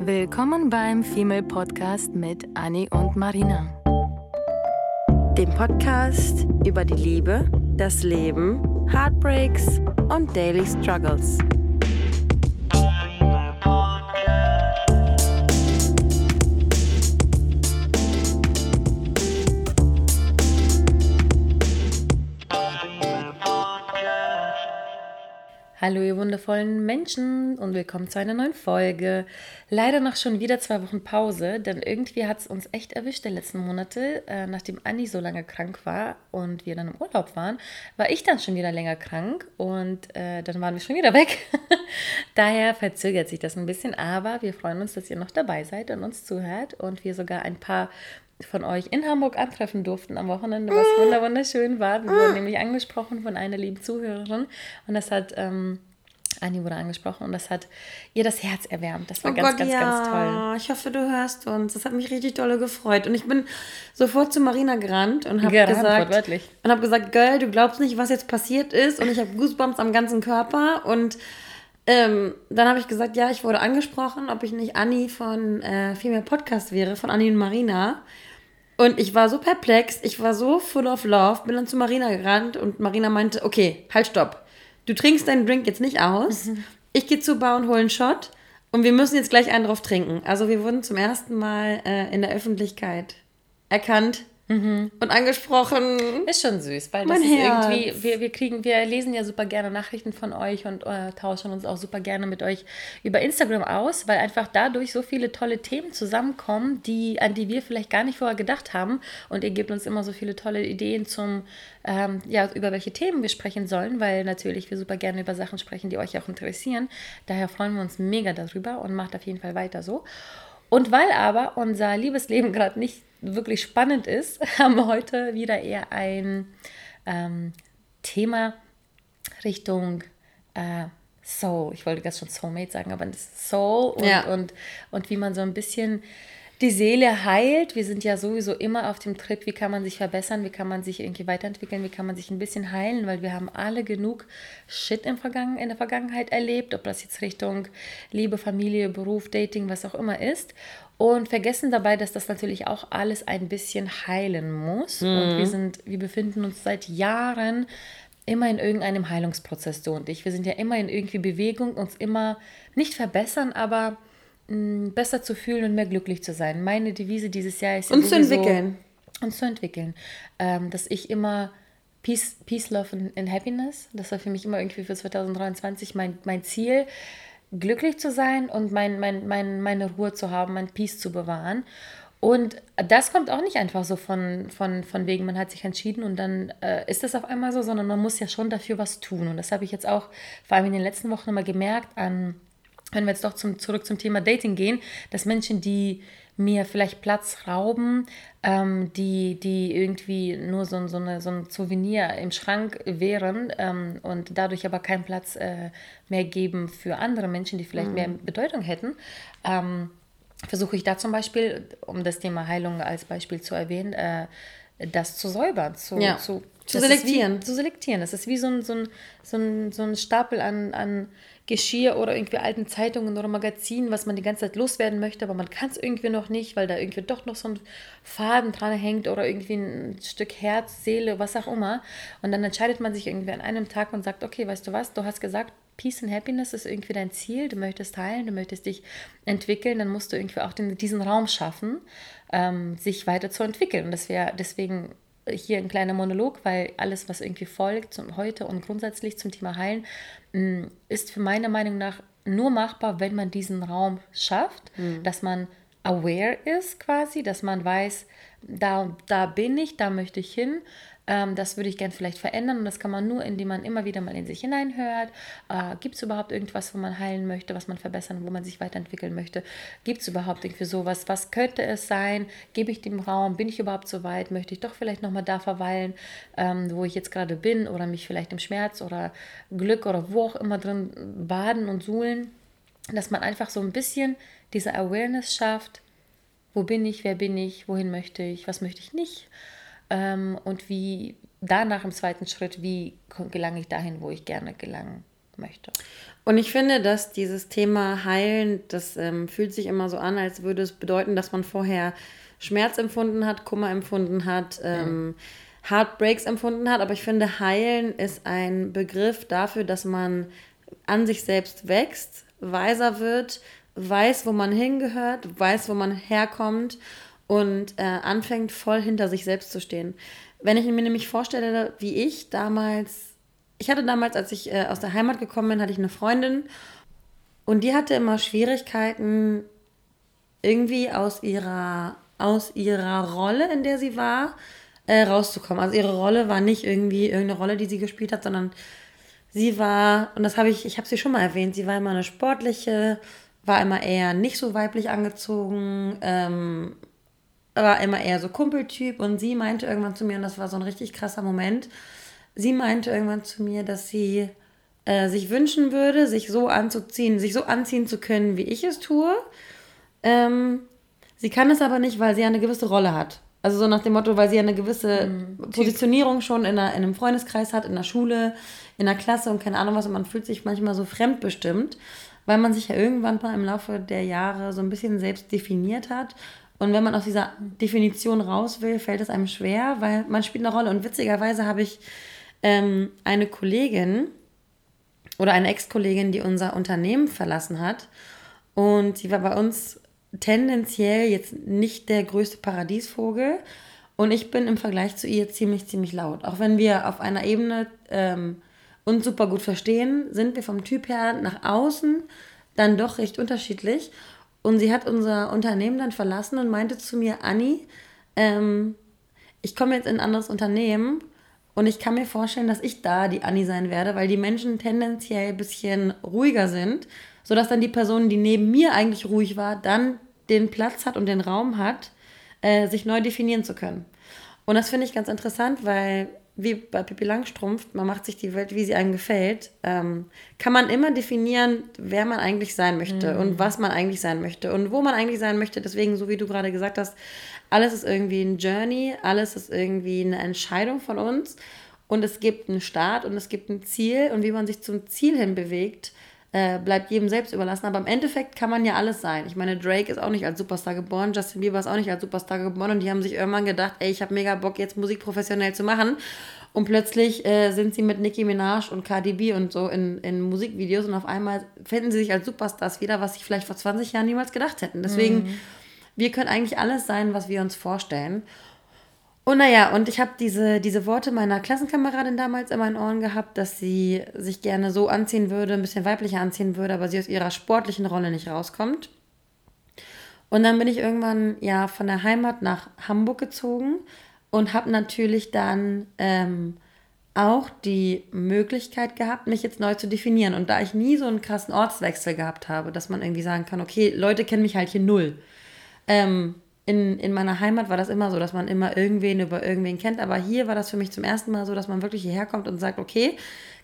Willkommen beim Female Podcast mit Annie und Marina. Dem Podcast über die Liebe, das Leben, Heartbreaks und Daily Struggles. Hallo ihr wundervollen Menschen und willkommen zu einer neuen Folge. Leider noch schon wieder zwei Wochen Pause, denn irgendwie hat es uns echt erwischt der letzten Monate. Äh, nachdem Anni so lange krank war und wir dann im Urlaub waren, war ich dann schon wieder länger krank und äh, dann waren wir schon wieder weg. Daher verzögert sich das ein bisschen, aber wir freuen uns, dass ihr noch dabei seid und uns zuhört und wir sogar ein paar von euch in Hamburg antreffen durften am Wochenende, was mm. wunderschön war. Wir wurden mm. nämlich angesprochen von einer lieben Zuhörerin und das hat, ähm, Anni wurde angesprochen und das hat ihr das Herz erwärmt. Das war oh ganz, Gott, ganz, ja. ganz toll. Ich hoffe, du hörst uns. Das hat mich richtig dolle gefreut. Und ich bin sofort zu Marina gerannt und habe gesagt, und habe gesagt, Girl, du glaubst nicht, was jetzt passiert ist. Und ich habe Goosebumps am ganzen Körper und ähm, dann habe ich gesagt, ja, ich wurde angesprochen, ob ich nicht Anni von äh, Female Podcast wäre, von Anni und Marina. Und ich war so perplex, ich war so full of love, bin dann zu Marina gerannt und Marina meinte, okay, halt, stopp. Du trinkst deinen Drink jetzt nicht aus. Mhm. Ich gehe zu Bar und hole einen Shot und wir müssen jetzt gleich einen drauf trinken. Also wir wurden zum ersten Mal äh, in der Öffentlichkeit erkannt Mhm. Und angesprochen. Ist schon süß, weil das ist Herz. irgendwie, wir, wir kriegen, wir lesen ja super gerne Nachrichten von euch und äh, tauschen uns auch super gerne mit euch über Instagram aus, weil einfach dadurch so viele tolle Themen zusammenkommen, die, an die wir vielleicht gar nicht vorher gedacht haben. Und ihr gebt uns immer so viele tolle Ideen zum, ähm, ja, über welche Themen wir sprechen sollen, weil natürlich wir super gerne über Sachen sprechen, die euch auch interessieren. Daher freuen wir uns mega darüber und macht auf jeden Fall weiter so. Und weil aber unser Liebesleben gerade nicht wirklich spannend ist, haben wir heute wieder eher ein ähm, Thema Richtung äh, Soul. Ich wollte ganz schon Soulmate sagen, aber das Soul und, ja. und, und wie man so ein bisschen die Seele heilt. Wir sind ja sowieso immer auf dem Trip, wie kann man sich verbessern, wie kann man sich irgendwie weiterentwickeln, wie kann man sich ein bisschen heilen, weil wir haben alle genug Shit im Vergangen, in der Vergangenheit erlebt, ob das jetzt Richtung Liebe, Familie, Beruf, Dating, was auch immer ist. Und vergessen dabei, dass das natürlich auch alles ein bisschen heilen muss. Mhm. Und wir sind, wir befinden uns seit Jahren immer in irgendeinem Heilungsprozess, du und ich. Wir sind ja immer in irgendwie Bewegung, uns immer nicht verbessern, aber besser zu fühlen und mehr glücklich zu sein. Meine Devise dieses Jahr ist ja uns zu entwickeln. Uns zu entwickeln. Ähm, dass ich immer Peace, Peace Love and, and, Happiness, das war für mich immer irgendwie für 2023 mein, mein Ziel, glücklich zu sein und mein, mein, mein, meine Ruhe zu haben, mein Peace zu bewahren. Und das kommt auch nicht einfach so von, von, von wegen, man hat sich entschieden und dann äh, ist das auf einmal so, sondern man muss ja schon dafür was tun. Und das habe ich jetzt auch vor allem in den letzten Wochen immer gemerkt an wenn wir jetzt doch zum, zurück zum Thema Dating gehen, dass Menschen, die mir vielleicht Platz rauben, ähm, die, die irgendwie nur so, so, eine, so ein Souvenir im Schrank wären ähm, und dadurch aber keinen Platz äh, mehr geben für andere Menschen, die vielleicht mhm. mehr Bedeutung hätten, ähm, versuche ich da zum Beispiel, um das Thema Heilung als Beispiel zu erwähnen, äh, das zu säubern, zu, ja. zu, zu selektieren. Wie, zu selektieren. Das ist wie so ein, so ein, so ein, so ein Stapel an, an Geschirr oder irgendwie alten Zeitungen oder Magazinen, was man die ganze Zeit loswerden möchte, aber man kann es irgendwie noch nicht, weil da irgendwie doch noch so ein Faden dran hängt oder irgendwie ein Stück Herz, Seele, was auch immer. Und dann entscheidet man sich irgendwie an einem Tag und sagt, okay, weißt du was, du hast gesagt, Peace and Happiness ist irgendwie dein Ziel, du möchtest heilen, du möchtest dich entwickeln, dann musst du irgendwie auch den, diesen Raum schaffen, ähm, sich weiterzuentwickeln. Und das wäre deswegen hier ein kleiner Monolog, weil alles, was irgendwie folgt zum heute und grundsätzlich zum Thema Heilen, mm, ist für meine Meinung nach nur machbar, wenn man diesen Raum schafft, mhm. dass man aware ist quasi, dass man weiß, da, da bin ich, da möchte ich hin, ähm, das würde ich gern vielleicht verändern und das kann man nur, indem man immer wieder mal in sich hineinhört. Äh, Gibt es überhaupt irgendwas, wo man heilen möchte, was man verbessern, wo man sich weiterentwickeln möchte? Gibt es überhaupt irgendwie sowas? Was könnte es sein? Gebe ich dem Raum? Bin ich überhaupt so weit? Möchte ich doch vielleicht nochmal da verweilen, ähm, wo ich jetzt gerade bin oder mich vielleicht im Schmerz oder Glück oder wo auch immer drin baden und suhlen? Dass man einfach so ein bisschen diese Awareness schafft, wo bin ich, wer bin ich, wohin möchte ich, was möchte ich nicht ähm, und wie danach im zweiten Schritt, wie gelange ich dahin, wo ich gerne gelangen möchte. Und ich finde, dass dieses Thema Heilen, das ähm, fühlt sich immer so an, als würde es bedeuten, dass man vorher Schmerz empfunden hat, Kummer empfunden hat, ähm, ja. Heartbreaks empfunden hat. Aber ich finde, Heilen ist ein Begriff dafür, dass man an sich selbst wächst, weiser wird, weiß, wo man hingehört, weiß, wo man herkommt und äh, anfängt voll hinter sich selbst zu stehen. Wenn ich mir nämlich vorstelle, wie ich damals, ich hatte damals, als ich äh, aus der Heimat gekommen bin, hatte ich eine Freundin und die hatte immer Schwierigkeiten, irgendwie aus ihrer, aus ihrer Rolle, in der sie war, äh, rauszukommen. Also ihre Rolle war nicht irgendwie irgendeine Rolle, die sie gespielt hat, sondern sie war, und das habe ich, ich habe sie schon mal erwähnt, sie war immer eine sportliche, war immer eher nicht so weiblich angezogen, ähm, war immer eher so Kumpeltyp und sie meinte irgendwann zu mir, und das war so ein richtig krasser Moment, sie meinte irgendwann zu mir, dass sie äh, sich wünschen würde, sich so anzuziehen, sich so anziehen zu können, wie ich es tue. Ähm, sie kann es aber nicht, weil sie eine gewisse Rolle hat. Also so nach dem Motto, weil sie eine gewisse mhm. Positionierung schon in, einer, in einem Freundeskreis hat, in der Schule, in der Klasse und keine Ahnung was. Und man fühlt sich manchmal so fremdbestimmt, weil man sich ja irgendwann mal im Laufe der Jahre so ein bisschen selbst definiert hat und wenn man aus dieser Definition raus will, fällt es einem schwer, weil man spielt eine Rolle. Und witzigerweise habe ich ähm, eine Kollegin oder eine Ex-Kollegin, die unser Unternehmen verlassen hat. Und sie war bei uns tendenziell jetzt nicht der größte Paradiesvogel. Und ich bin im Vergleich zu ihr ziemlich, ziemlich laut. Auch wenn wir auf einer Ebene ähm, uns super gut verstehen, sind wir vom Typ her nach außen dann doch recht unterschiedlich. Und sie hat unser Unternehmen dann verlassen und meinte zu mir, Anni, ähm, ich komme jetzt in ein anderes Unternehmen und ich kann mir vorstellen, dass ich da die Anni sein werde, weil die Menschen tendenziell ein bisschen ruhiger sind, sodass dann die Person, die neben mir eigentlich ruhig war, dann den Platz hat und den Raum hat, äh, sich neu definieren zu können. Und das finde ich ganz interessant, weil wie bei Pippi Langstrumpf, man macht sich die Welt, wie sie einem gefällt, ähm, kann man immer definieren, wer man eigentlich sein möchte mhm. und was man eigentlich sein möchte und wo man eigentlich sein möchte. Deswegen, so wie du gerade gesagt hast, alles ist irgendwie ein Journey, alles ist irgendwie eine Entscheidung von uns und es gibt einen Start und es gibt ein Ziel und wie man sich zum Ziel hin bewegt, äh, bleibt jedem selbst überlassen. Aber im Endeffekt kann man ja alles sein. Ich meine, Drake ist auch nicht als Superstar geboren, Justin Bieber ist auch nicht als Superstar geboren und die haben sich irgendwann gedacht, ey, ich habe mega Bock, jetzt Musik professionell zu machen. Und plötzlich äh, sind sie mit Nicki Minaj und Cardi B und so in, in Musikvideos und auf einmal finden sie sich als Superstars wieder, was sie vielleicht vor 20 Jahren niemals gedacht hätten. Deswegen, mhm. wir können eigentlich alles sein, was wir uns vorstellen. Und naja, und ich habe diese, diese Worte meiner Klassenkameradin damals in meinen Ohren gehabt, dass sie sich gerne so anziehen würde, ein bisschen weiblicher anziehen würde, aber sie aus ihrer sportlichen Rolle nicht rauskommt. Und dann bin ich irgendwann ja von der Heimat nach Hamburg gezogen und habe natürlich dann ähm, auch die Möglichkeit gehabt, mich jetzt neu zu definieren. Und da ich nie so einen krassen Ortswechsel gehabt habe, dass man irgendwie sagen kann, okay, Leute kennen mich halt hier null. Ähm, in, in meiner Heimat war das immer so, dass man immer irgendwen über irgendwen kennt. Aber hier war das für mich zum ersten Mal so, dass man wirklich hierher kommt und sagt, okay,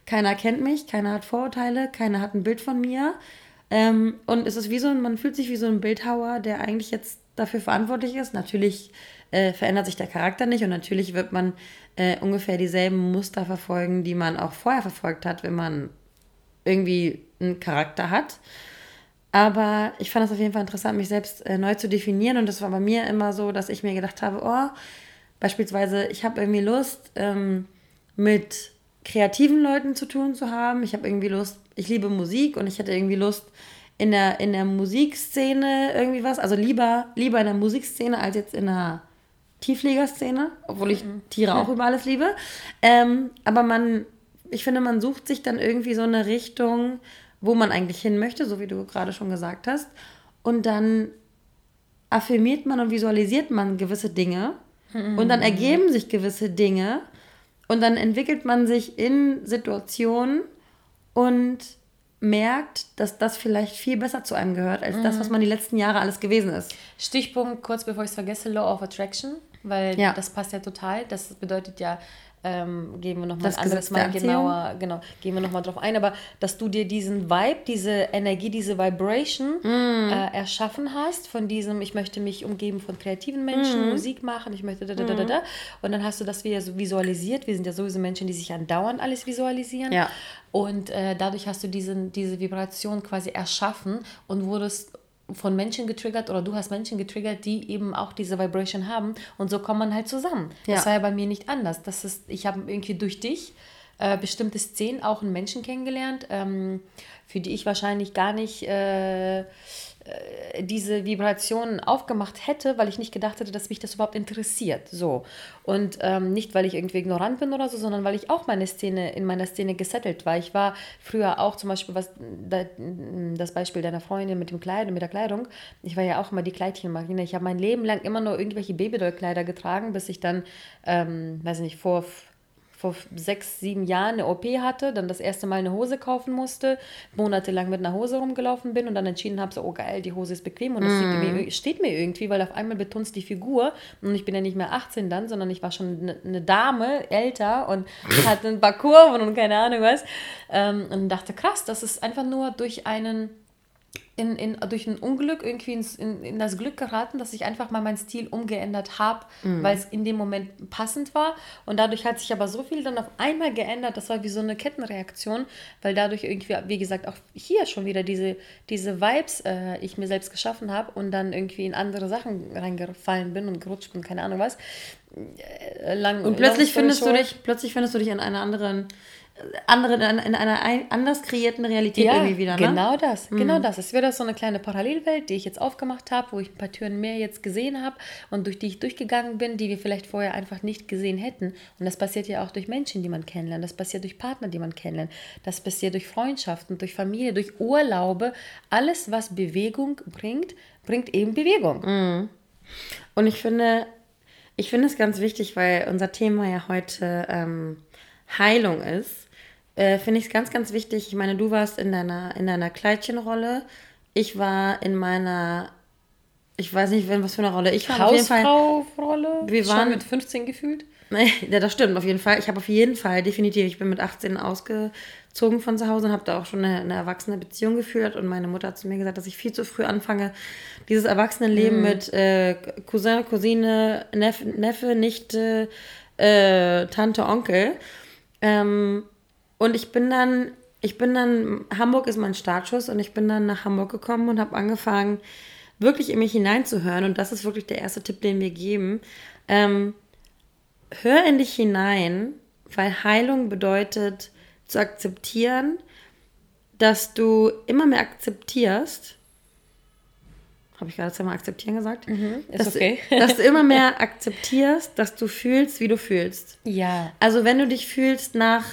keiner kennt mich, keiner hat Vorurteile, keiner hat ein Bild von mir. Ähm, und es ist wie so man fühlt sich wie so ein Bildhauer, der eigentlich jetzt dafür verantwortlich ist. Natürlich äh, verändert sich der Charakter nicht und natürlich wird man äh, ungefähr dieselben Muster verfolgen, die man auch vorher verfolgt hat, wenn man irgendwie einen Charakter hat. Aber ich fand es auf jeden Fall interessant, mich selbst äh, neu zu definieren. Und das war bei mir immer so, dass ich mir gedacht habe, oh, beispielsweise, ich habe irgendwie Lust, ähm, mit kreativen Leuten zu tun zu haben. Ich habe irgendwie Lust, ich liebe Musik und ich hätte irgendwie Lust, in der, in der Musikszene irgendwie was. Also lieber, lieber in der Musikszene als jetzt in der Tieflegerszene, obwohl ich mhm. Tiere auch über alles liebe. Ähm, aber man, ich finde, man sucht sich dann irgendwie so eine Richtung, wo man eigentlich hin möchte, so wie du gerade schon gesagt hast. Und dann affirmiert man und visualisiert man gewisse Dinge. Mhm. Und dann ergeben sich gewisse Dinge. Und dann entwickelt man sich in Situationen und merkt, dass das vielleicht viel besser zu einem gehört, als mhm. das, was man die letzten Jahre alles gewesen ist. Stichpunkt, kurz bevor ich es vergesse, Law of Attraction, weil ja. das passt ja total. Das bedeutet ja, ähm, gehen wir nochmal ein anderes Mal genauer, genau, gehen wir nochmal drauf ein, aber dass du dir diesen Vibe, diese Energie, diese Vibration mm. äh, erschaffen hast von diesem, ich möchte mich umgeben von kreativen Menschen, mm. Musik machen, ich möchte da, da, da, da, da. Und dann hast du das wieder so visualisiert. Wir sind ja sowieso Menschen, die sich andauernd alles visualisieren. Ja. Und äh, dadurch hast du diesen, diese Vibration quasi erschaffen und wurdest von Menschen getriggert oder du hast Menschen getriggert, die eben auch diese Vibration haben und so kommt man halt zusammen. Ja. Das war ja bei mir nicht anders. Das ist, ich habe irgendwie durch dich äh, bestimmte Szenen auch einen Menschen kennengelernt, ähm, für die ich wahrscheinlich gar nicht äh, diese Vibrationen aufgemacht hätte, weil ich nicht gedacht hätte, dass mich das überhaupt interessiert. So. Und ähm, nicht, weil ich irgendwie ignorant bin oder so, sondern weil ich auch meine Szene, in meiner Szene gesettelt war. Ich war früher auch zum Beispiel, was das Beispiel deiner Freundin mit dem Kleid mit der Kleidung, ich war ja auch immer die Kleidchenmarine. Ich habe mein Leben lang immer nur irgendwelche Babydoll-Kleider getragen, bis ich dann, ähm, weiß ich nicht, vor vor sechs, sieben Jahren eine OP hatte, dann das erste Mal eine Hose kaufen musste, monatelang mit einer Hose rumgelaufen bin und dann entschieden habe, so, oh geil, die Hose ist bequem und das mm. mir, steht mir irgendwie, weil auf einmal betonst die Figur und ich bin ja nicht mehr 18 dann, sondern ich war schon eine, eine Dame, älter und hatte ein paar Kurven und keine Ahnung was ähm, und dachte, krass, das ist einfach nur durch einen in, in, durch ein Unglück irgendwie ins, in, in das Glück geraten, dass ich einfach mal meinen Stil umgeändert habe, mhm. weil es in dem Moment passend war. Und dadurch hat sich aber so viel dann auf einmal geändert. Das war wie so eine Kettenreaktion, weil dadurch irgendwie, wie gesagt, auch hier schon wieder diese, diese Vibes äh, ich mir selbst geschaffen habe und dann irgendwie in andere Sachen reingefallen bin und gerutscht bin, keine Ahnung was. Äh, lang, und plötzlich findest, du dich, plötzlich findest du dich an einer anderen andere in einer anders kreierten Realität ja, irgendwie wieder. Ne? Genau das, mhm. genau das. Es wäre so eine kleine Parallelwelt, die ich jetzt aufgemacht habe, wo ich ein paar Türen mehr jetzt gesehen habe und durch die ich durchgegangen bin, die wir vielleicht vorher einfach nicht gesehen hätten. Und das passiert ja auch durch Menschen, die man kennenlernt. Das passiert durch Partner, die man kennenlernt. Das passiert durch Freundschaften, durch Familie, durch Urlaube. Alles, was Bewegung bringt, bringt eben Bewegung. Mhm. Und ich finde, ich finde es ganz wichtig, weil unser Thema ja heute ähm, Heilung ist äh, finde ich es ganz, ganz wichtig. Ich meine, du warst in deiner, in deiner Kleidchenrolle. Ich war in meiner, ich weiß nicht, was für eine Rolle ich war. Hausfrau-Rolle? Wir waren Schon mit 15 gefühlt? ja, das stimmt, auf jeden Fall. Ich habe auf jeden Fall, definitiv, ich bin mit 18 ausgezogen von zu Hause und habe da auch schon eine, eine, erwachsene Beziehung geführt. Und meine Mutter hat zu mir gesagt, dass ich viel zu früh anfange, dieses Erwachsenenleben mhm. mit äh, Cousin, Cousine, Neffe, Neffe Nichte, äh, Tante, Onkel. Ähm, und ich bin dann, ich bin dann, Hamburg ist mein Startschuss und ich bin dann nach Hamburg gekommen und habe angefangen, wirklich in mich hineinzuhören. Und das ist wirklich der erste Tipp, den wir geben. Ähm, hör in dich hinein, weil Heilung bedeutet zu akzeptieren, dass du immer mehr akzeptierst. Habe ich gerade zweimal akzeptieren gesagt? Mhm, ist dass, okay. dass du immer mehr akzeptierst, dass du fühlst, wie du fühlst. Ja. Also wenn du dich fühlst nach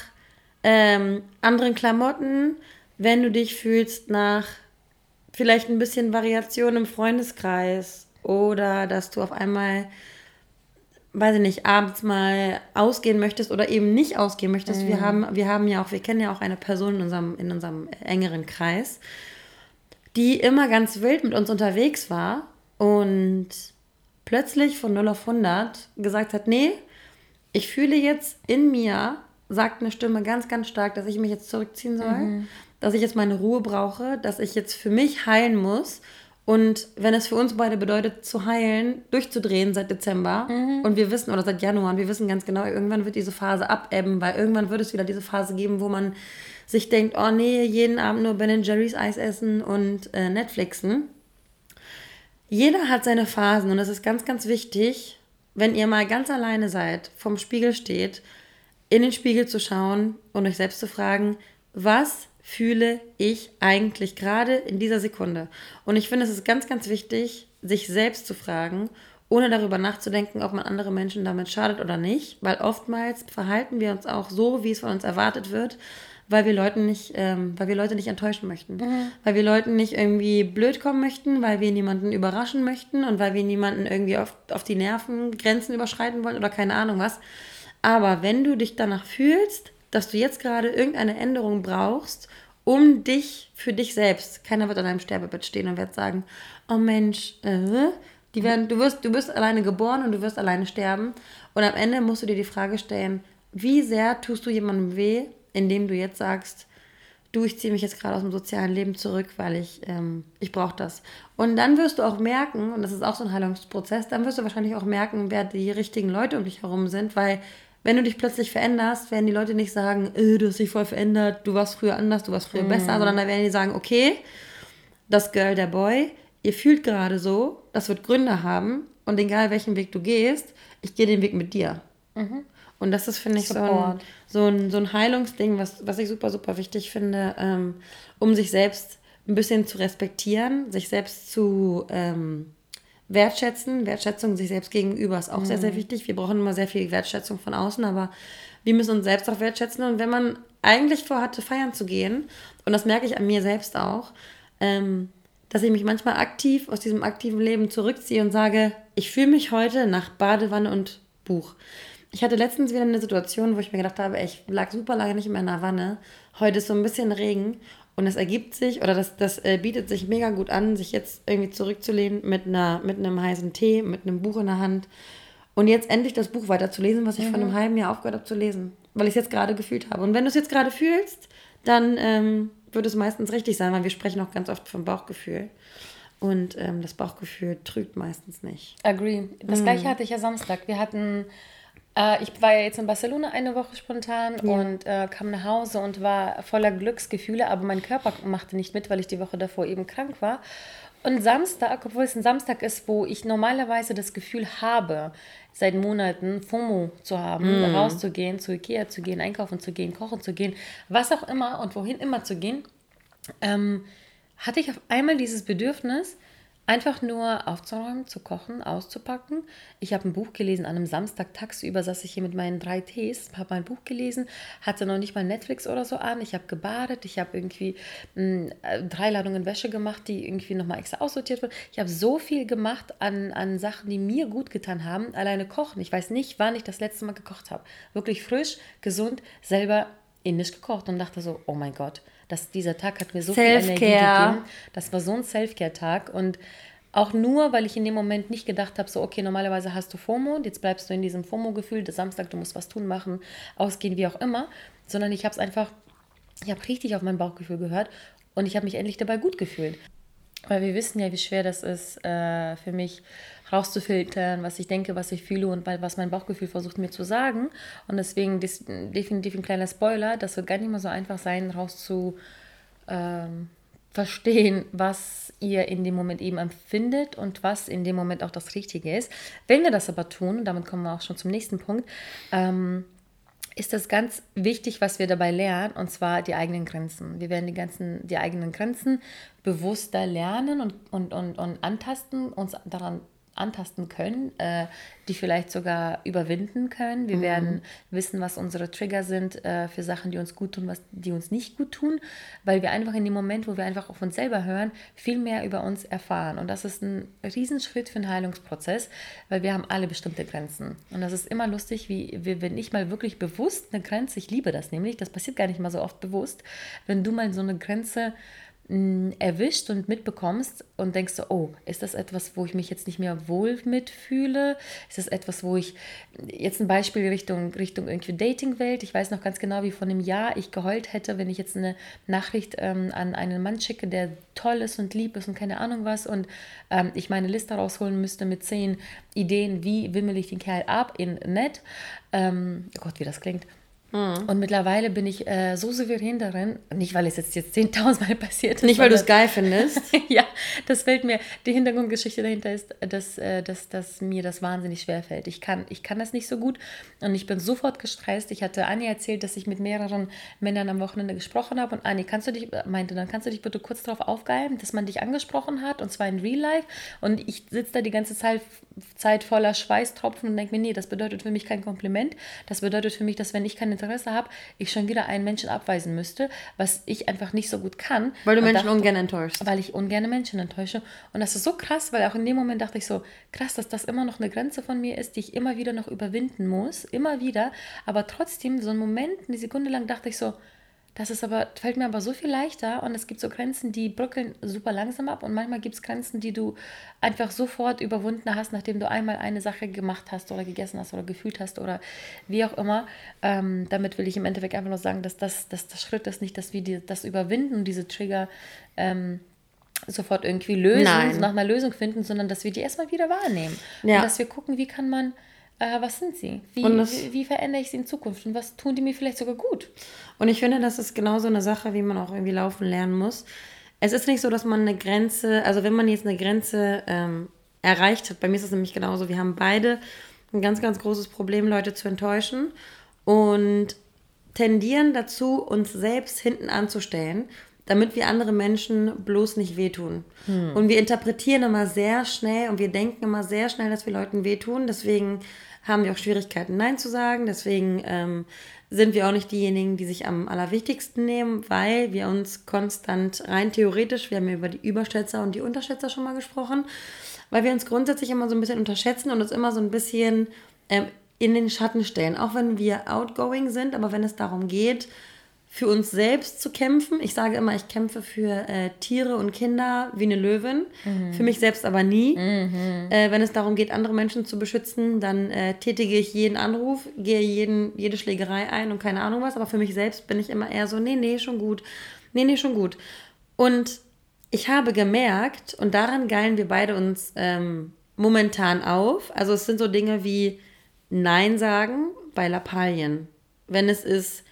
ähm, anderen Klamotten, wenn du dich fühlst nach vielleicht ein bisschen Variation im Freundeskreis oder dass du auf einmal, weiß ich nicht, abends mal ausgehen möchtest oder eben nicht ausgehen möchtest. Mhm. Wir, haben, wir haben ja auch, wir kennen ja auch eine Person in unserem, in unserem engeren Kreis, die immer ganz wild mit uns unterwegs war und plötzlich von 0 auf 100 gesagt hat, nee, ich fühle jetzt in mir sagt eine Stimme ganz, ganz stark, dass ich mich jetzt zurückziehen soll, mhm. dass ich jetzt meine Ruhe brauche, dass ich jetzt für mich heilen muss. Und wenn es für uns beide bedeutet, zu heilen, durchzudrehen seit Dezember mhm. und wir wissen, oder seit Januar, und wir wissen ganz genau, irgendwann wird diese Phase abebben, weil irgendwann wird es wieder diese Phase geben, wo man sich denkt, oh nee, jeden Abend nur Ben Jerry's Eis essen und äh, Netflixen. Jeder hat seine Phasen und es ist ganz, ganz wichtig, wenn ihr mal ganz alleine seid, vom Spiegel steht in den Spiegel zu schauen und euch selbst zu fragen, was fühle ich eigentlich gerade in dieser Sekunde? Und ich finde, es ist ganz, ganz wichtig, sich selbst zu fragen, ohne darüber nachzudenken, ob man andere Menschen damit schadet oder nicht, weil oftmals verhalten wir uns auch so, wie es von uns erwartet wird, weil wir Leuten nicht, ähm, weil wir Leute nicht enttäuschen möchten, mhm. weil wir Leuten nicht irgendwie blöd kommen möchten, weil wir niemanden überraschen möchten und weil wir niemanden irgendwie auf, auf die Nerven Grenzen überschreiten wollen oder keine Ahnung was. Aber wenn du dich danach fühlst, dass du jetzt gerade irgendeine Änderung brauchst, um dich für dich selbst, keiner wird an deinem Sterbebett stehen und wird sagen, oh Mensch, äh, die werden, du wirst, du wirst alleine geboren und du wirst alleine sterben. Und am Ende musst du dir die Frage stellen, wie sehr tust du jemandem weh, indem du jetzt sagst, du, ich ziehe mich jetzt gerade aus dem sozialen Leben zurück, weil ich, ähm, ich brauche das. Und dann wirst du auch merken, und das ist auch so ein Heilungsprozess, dann wirst du wahrscheinlich auch merken, wer die richtigen Leute um dich herum sind, weil wenn du dich plötzlich veränderst, werden die Leute nicht sagen, äh, du hast dich voll verändert, du warst früher anders, du warst früher mhm. besser, sondern dann werden die sagen, okay, das Girl, der Boy, ihr fühlt gerade so, das wird Gründe haben und egal welchen Weg du gehst, ich gehe den Weg mit dir. Mhm. Und das ist, finde ich, so ein, so ein, so ein Heilungsding, was, was ich super, super wichtig finde, ähm, um sich selbst ein bisschen zu respektieren, sich selbst zu ähm, wertschätzen. Wertschätzung sich selbst gegenüber ist auch mhm. sehr, sehr mhm. wichtig. Wir brauchen immer sehr viel Wertschätzung von außen, aber wir müssen uns selbst auch wertschätzen. Und wenn man eigentlich vorhatte, feiern zu gehen, und das merke ich an mir selbst auch, ähm, dass ich mich manchmal aktiv aus diesem aktiven Leben zurückziehe und sage, ich fühle mich heute nach Badewanne und Buch. Ich hatte letztens wieder eine Situation, wo ich mir gedacht habe, ey, ich lag super lange nicht mehr in der Wanne. Heute ist so ein bisschen Regen und es ergibt sich oder das, das äh, bietet sich mega gut an, sich jetzt irgendwie zurückzulehnen mit, einer, mit einem heißen Tee, mit einem Buch in der Hand und jetzt endlich das Buch weiterzulesen, was ich mhm. vor einem halben Jahr aufgehört habe zu lesen, weil ich es jetzt gerade gefühlt habe. Und wenn du es jetzt gerade fühlst, dann ähm, wird es meistens richtig sein, weil wir sprechen auch ganz oft vom Bauchgefühl. Und ähm, das Bauchgefühl trügt meistens nicht. Agree. Das mhm. gleiche hatte ich ja Samstag. Wir hatten äh, ich war ja jetzt in Barcelona eine Woche spontan ja. und äh, kam nach Hause und war voller Glücksgefühle, aber mein Körper machte nicht mit, weil ich die Woche davor eben krank war. Und Samstag, obwohl es ein Samstag ist, wo ich normalerweise das Gefühl habe, seit Monaten FOMO zu haben, mm. rauszugehen, zu Ikea zu gehen, einkaufen zu gehen, kochen zu gehen, was auch immer und wohin immer zu gehen, ähm, hatte ich auf einmal dieses Bedürfnis, Einfach nur aufzuräumen, zu kochen, auszupacken. Ich habe ein Buch gelesen an einem Samstag tagsüber, saß ich hier mit meinen drei Tees, habe mein Buch gelesen, hatte noch nicht mal Netflix oder so an. Ich habe gebadet, ich habe irgendwie mh, hm, drei Ladungen Wäsche gemacht, die irgendwie nochmal extra aussortiert wurden. Ich habe so viel gemacht an, an Sachen, die mir gut getan haben. Alleine kochen. Ich weiß nicht, wann ich das letzte Mal gekocht habe. Wirklich frisch, gesund, selber indisch gekocht und dachte so, oh mein Gott, dass dieser Tag hat mir so viel Energie gegeben. Das war so ein Self-Care-Tag und auch nur, weil ich in dem Moment nicht gedacht habe, so, okay, normalerweise hast du FOMO jetzt bleibst du in diesem FOMO-Gefühl, der Samstag, du musst was tun, machen, ausgehen, wie auch immer, sondern ich habe es einfach, ich habe richtig auf mein Bauchgefühl gehört und ich habe mich endlich dabei gut gefühlt. Weil wir wissen ja, wie schwer das ist äh, für mich rauszufiltern, was ich denke, was ich fühle und was mein Bauchgefühl versucht mir zu sagen. Und deswegen definitiv ein kleiner Spoiler, das wird gar nicht mal so einfach sein, rauszu ähm, verstehen, was ihr in dem Moment eben empfindet und was in dem Moment auch das Richtige ist. Wenn wir das aber tun, damit kommen wir auch schon zum nächsten Punkt, ähm, ist das ganz wichtig, was wir dabei lernen, und zwar die eigenen Grenzen. Wir werden die ganzen, die eigenen Grenzen bewusster lernen und, und, und, und antasten, uns daran antasten können, äh, die vielleicht sogar überwinden können. Wir mhm. werden wissen, was unsere Trigger sind äh, für Sachen, die uns gut tun, was die uns nicht gut tun, weil wir einfach in dem Moment, wo wir einfach auf uns selber hören, viel mehr über uns erfahren. Und das ist ein Riesenschritt für einen Heilungsprozess, weil wir haben alle bestimmte Grenzen. Und das ist immer lustig, wie wir, wenn ich mal wirklich bewusst eine Grenze, ich liebe das nämlich, das passiert gar nicht mal so oft bewusst, wenn du mal so eine Grenze erwischt und mitbekommst und denkst so, oh, ist das etwas, wo ich mich jetzt nicht mehr wohl mitfühle? Ist das etwas, wo ich, jetzt ein Beispiel Richtung, Richtung irgendwie Datingwelt, ich weiß noch ganz genau, wie vor einem Jahr ich geheult hätte, wenn ich jetzt eine Nachricht ähm, an einen Mann schicke, der toll ist und lieb ist und keine Ahnung was und ähm, ich meine Liste rausholen müsste mit zehn Ideen, wie wimmel ich den Kerl ab in nett. Ähm, oh Gott, wie das klingt. Mhm. Und mittlerweile bin ich äh, so souverän darin, nicht weil es jetzt, jetzt 10.000 Mal passiert ist. Nicht weil du es geil findest. ja, das fällt mir, die Hintergrundgeschichte dahinter ist, dass, äh, dass, dass mir das wahnsinnig schwer fällt. Ich kann, ich kann das nicht so gut und ich bin sofort gestresst. Ich hatte Anni erzählt, dass ich mit mehreren Männern am Wochenende gesprochen habe und Anni, kannst du dich, meinte, dann kannst du dich bitte kurz darauf aufgeilen, dass man dich angesprochen hat und zwar in Real Life und ich sitze da die ganze Zeit, Zeit voller Schweißtropfen und denke mir, nee, das bedeutet für mich kein Kompliment. Das bedeutet für mich, dass wenn ich keine Interesse habe, ich schon wieder einen Menschen abweisen müsste, was ich einfach nicht so gut kann. Weil du Menschen dachte, ungern enttäuschst. Weil ich ungern Menschen enttäusche. Und das ist so krass, weil auch in dem Moment dachte ich so, krass, dass das immer noch eine Grenze von mir ist, die ich immer wieder noch überwinden muss, immer wieder. Aber trotzdem, so einen Moment, eine Sekunde lang dachte ich so, das ist aber, fällt mir aber so viel leichter und es gibt so Grenzen, die bröckeln super langsam ab und manchmal gibt es Grenzen, die du einfach sofort überwunden hast, nachdem du einmal eine Sache gemacht hast oder gegessen hast oder gefühlt hast oder wie auch immer. Ähm, damit will ich im Endeffekt einfach nur sagen, dass das, dass das Schritt ist nicht, dass wir die, das überwinden und diese Trigger ähm, sofort irgendwie lösen, Nein. nach einer Lösung finden, sondern dass wir die erstmal wieder wahrnehmen. Ja. Und dass wir gucken, wie kann man äh, was sind sie? Wie, wie, wie, verändere ich sie in Zukunft? Und was tun die mir vielleicht sogar gut? Und ich finde, das ist genauso eine Sache, wie man auch irgendwie laufen lernen muss. Es ist nicht so, dass man eine Grenze, also wenn man jetzt eine Grenze ähm, erreicht hat, bei mir ist es nämlich genauso, wir haben beide ein ganz, ganz großes Problem, Leute zu enttäuschen und tendieren dazu, uns selbst hinten anzustellen, damit wir andere Menschen bloß nicht wehtun. Hm. Und wir interpretieren immer sehr schnell und wir denken immer sehr schnell, dass wir Leuten wehtun. Deswegen haben wir auch Schwierigkeiten, Nein zu sagen. Deswegen ähm, sind wir auch nicht diejenigen, die sich am allerwichtigsten nehmen, weil wir uns konstant rein theoretisch, wir haben ja über die Überschätzer und die Unterschätzer schon mal gesprochen, weil wir uns grundsätzlich immer so ein bisschen unterschätzen und uns immer so ein bisschen ähm, in den Schatten stellen. Auch wenn wir outgoing sind, aber wenn es darum geht, für uns selbst zu kämpfen. Ich sage immer, ich kämpfe für äh, Tiere und Kinder wie eine Löwin, mhm. für mich selbst aber nie. Mhm. Äh, wenn es darum geht, andere Menschen zu beschützen, dann äh, tätige ich jeden Anruf, gehe jeden, jede Schlägerei ein und keine Ahnung was. Aber für mich selbst bin ich immer eher so, nee, nee, schon gut. Nee, nee, schon gut. Und ich habe gemerkt, und daran geilen wir beide uns ähm, momentan auf, also es sind so Dinge wie Nein sagen bei Lappalien. Wenn es ist,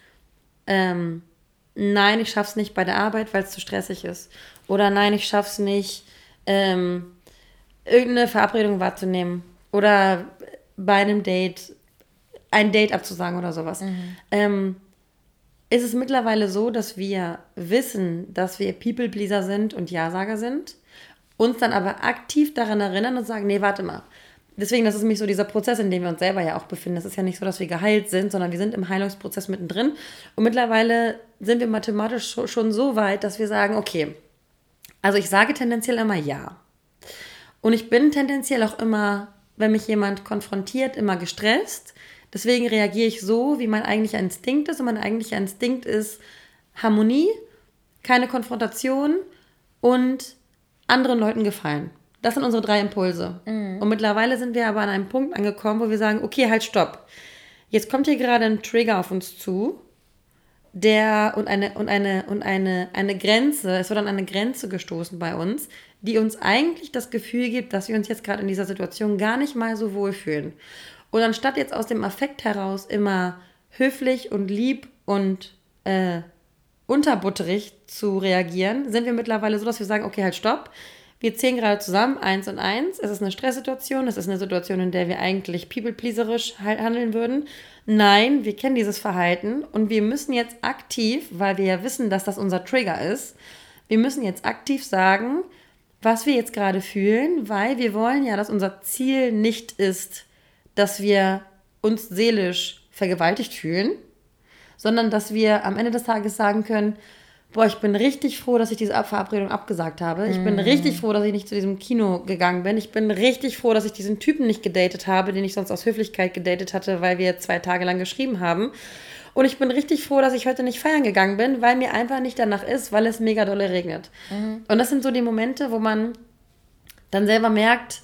ähm, nein, ich schaff's nicht bei der Arbeit, weil es zu stressig ist. Oder nein, ich schaff's nicht, ähm, irgendeine Verabredung wahrzunehmen. Oder bei einem Date ein Date abzusagen oder sowas. Mhm. Ähm, ist es mittlerweile so, dass wir wissen, dass wir People-Pleaser sind und Ja-Sager sind, uns dann aber aktiv daran erinnern und sagen, nee, warte mal, deswegen, das ist nämlich so dieser Prozess, in dem wir uns selber ja auch befinden. Es ist ja nicht so, dass wir geheilt sind, sondern wir sind im Heilungsprozess mittendrin. Und mittlerweile sind wir mathematisch schon so weit, dass wir sagen, okay, also ich sage tendenziell immer ja. Und ich bin tendenziell auch immer, wenn mich jemand konfrontiert, immer gestresst. Deswegen reagiere ich so, wie mein eigentlicher Instinkt ist. Und mein eigentlicher Instinkt ist Harmonie, keine Konfrontation und anderen Leuten gefallen. Das sind unsere drei Impulse. Mhm. Und mittlerweile sind wir aber an einem Punkt angekommen, wo wir sagen, okay, halt, stopp. Jetzt kommt hier gerade ein Trigger auf uns zu, der und eine und eine und eine eine Grenze, es wird an eine Grenze gestoßen bei uns, die uns eigentlich das Gefühl gibt, dass wir uns jetzt gerade in dieser Situation gar nicht mal so wohlfühlen. Und anstatt jetzt aus dem Affekt heraus immer höflich und lieb und äh, unterbutterig zu reagieren, sind wir mittlerweile so, dass wir sagen, okay, halt, stopp wir zählen gerade zusammen, eins und eins. Es ist eine Stresssituation. Es ist eine Situation, in der wir eigentlich people-pleaserisch handeln würden. Nein, wir kennen dieses Verhalten und wir müssen jetzt aktiv, weil wir ja wissen, dass das unser Trigger ist, wir müssen jetzt aktiv sagen, was wir jetzt gerade fühlen, weil wir wollen ja, dass unser Ziel nicht ist, dass wir uns seelisch vergewaltigt fühlen, sondern dass wir am Ende des Tages sagen können, boah, ich bin richtig froh, dass ich diese Verabredung abgesagt habe. Ich bin mm. richtig froh, dass ich nicht zu diesem Kino gegangen bin. Ich bin richtig froh, dass ich diesen Typen nicht gedatet habe, den ich sonst aus Höflichkeit gedatet hatte, weil wir zwei Tage lang geschrieben haben. Und ich bin richtig froh, dass ich heute nicht feiern gegangen bin, weil mir einfach nicht danach ist, weil es mega dolle regnet. Mhm. Und das sind so die Momente, wo man dann selber merkt,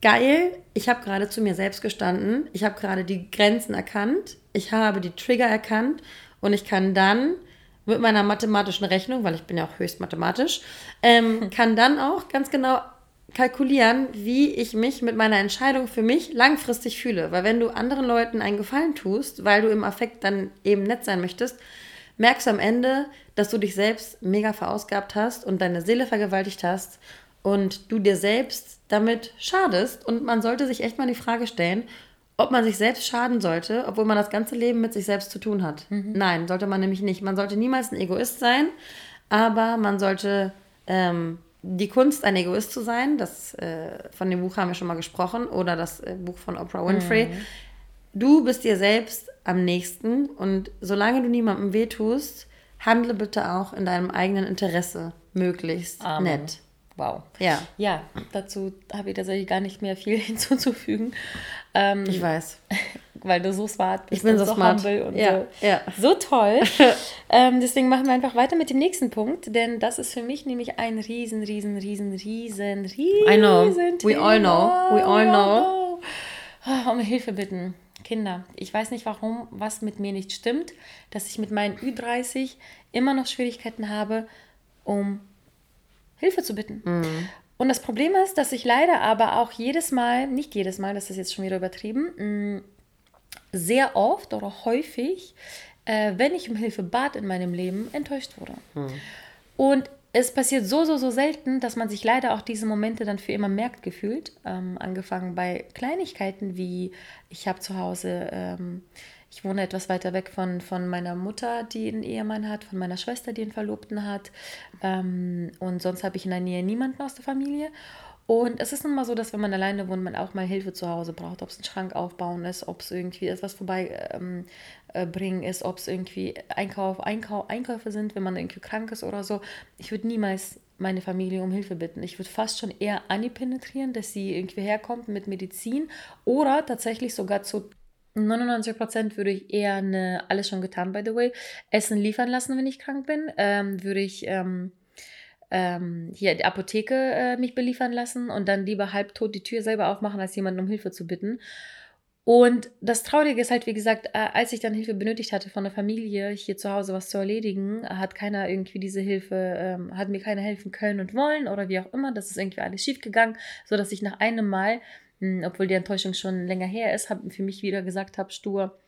geil, ich habe gerade zu mir selbst gestanden, ich habe gerade die Grenzen erkannt, ich habe die Trigger erkannt und ich kann dann mit meiner mathematischen Rechnung, weil ich bin ja auch höchst mathematisch, ähm, hm. kann dann auch ganz genau kalkulieren, wie ich mich mit meiner Entscheidung für mich langfristig fühle. Weil wenn du anderen Leuten einen Gefallen tust, weil du im Affekt dann eben nett sein möchtest, merkst du am Ende, dass du dich selbst mega verausgabt hast und deine Seele vergewaltigt hast und du dir selbst damit schadest. Und man sollte sich echt mal die Frage stellen, ob man sich selbst schaden sollte, obwohl man das ganze Leben mit sich selbst zu tun hat. Mhm. Nein, sollte man nämlich nicht. Man sollte niemals ein Egoist sein, aber man sollte ähm, die Kunst, ein Egoist zu sein, das äh, von dem Buch haben wir schon mal gesprochen, oder das äh, Buch von Oprah Winfrey. Mhm. Du bist dir selbst am nächsten und solange du niemandem wehtust, handle bitte auch in deinem eigenen Interesse möglichst Amen. nett. Wow. Ja. Ja, dazu habe ich tatsächlich gar nicht mehr viel hinzuzufügen. Ähm, ich weiß. weil du so smart bist. Ich bin so, so smart. und ja, so, ja. so toll. ähm, deswegen machen wir einfach weiter mit dem nächsten Punkt, denn das ist für mich nämlich ein riesen, riesen, riesen, riesen, riesen I know. We all know. We all know. Oh, um Hilfe bitten. Kinder, ich weiß nicht warum, was mit mir nicht stimmt, dass ich mit meinen Ü30 immer noch Schwierigkeiten habe, um Hilfe zu bitten. Mhm. Und das Problem ist, dass ich leider aber auch jedes Mal, nicht jedes Mal, das ist jetzt schon wieder übertrieben, mm, sehr oft oder häufig, äh, wenn ich um Hilfe bat in meinem Leben, enttäuscht wurde. Hm. Und es passiert so, so, so selten, dass man sich leider auch diese Momente dann für immer merkt gefühlt. Ähm, angefangen bei Kleinigkeiten wie, ich habe zu Hause ähm, ich wohne etwas weiter weg von, von meiner Mutter, die einen Ehemann hat, von meiner Schwester, die einen Verlobten hat. Ähm, und sonst habe ich in der Nähe niemanden aus der Familie. Und es ist nun mal so, dass wenn man alleine wohnt, man auch mal Hilfe zu Hause braucht. Ob es ein Schrank aufbauen ist, ob es irgendwie etwas vorbeibringen ähm, äh, ist, ob es irgendwie Einkauf, Einkau Einkäufe sind, wenn man irgendwie krank ist oder so. Ich würde niemals meine Familie um Hilfe bitten. Ich würde fast schon eher Anni penetrieren, dass sie irgendwie herkommt mit Medizin oder tatsächlich sogar zu 99 Prozent würde ich eher eine, alles schon getan, by the way, Essen liefern lassen, wenn ich krank bin. Ähm, würde ich ähm, ähm, hier die Apotheke äh, mich beliefern lassen und dann lieber halbtot die Tür selber aufmachen, als jemanden um Hilfe zu bitten. Und das Traurige ist halt, wie gesagt, äh, als ich dann Hilfe benötigt hatte von der Familie, hier zu Hause was zu erledigen, hat keiner irgendwie diese Hilfe, ähm, hat mir keiner helfen können und wollen oder wie auch immer. Das ist irgendwie alles schief gegangen, sodass ich nach einem Mal obwohl die Enttäuschung schon länger her ist, habe für mich wieder gesagt habe, stur,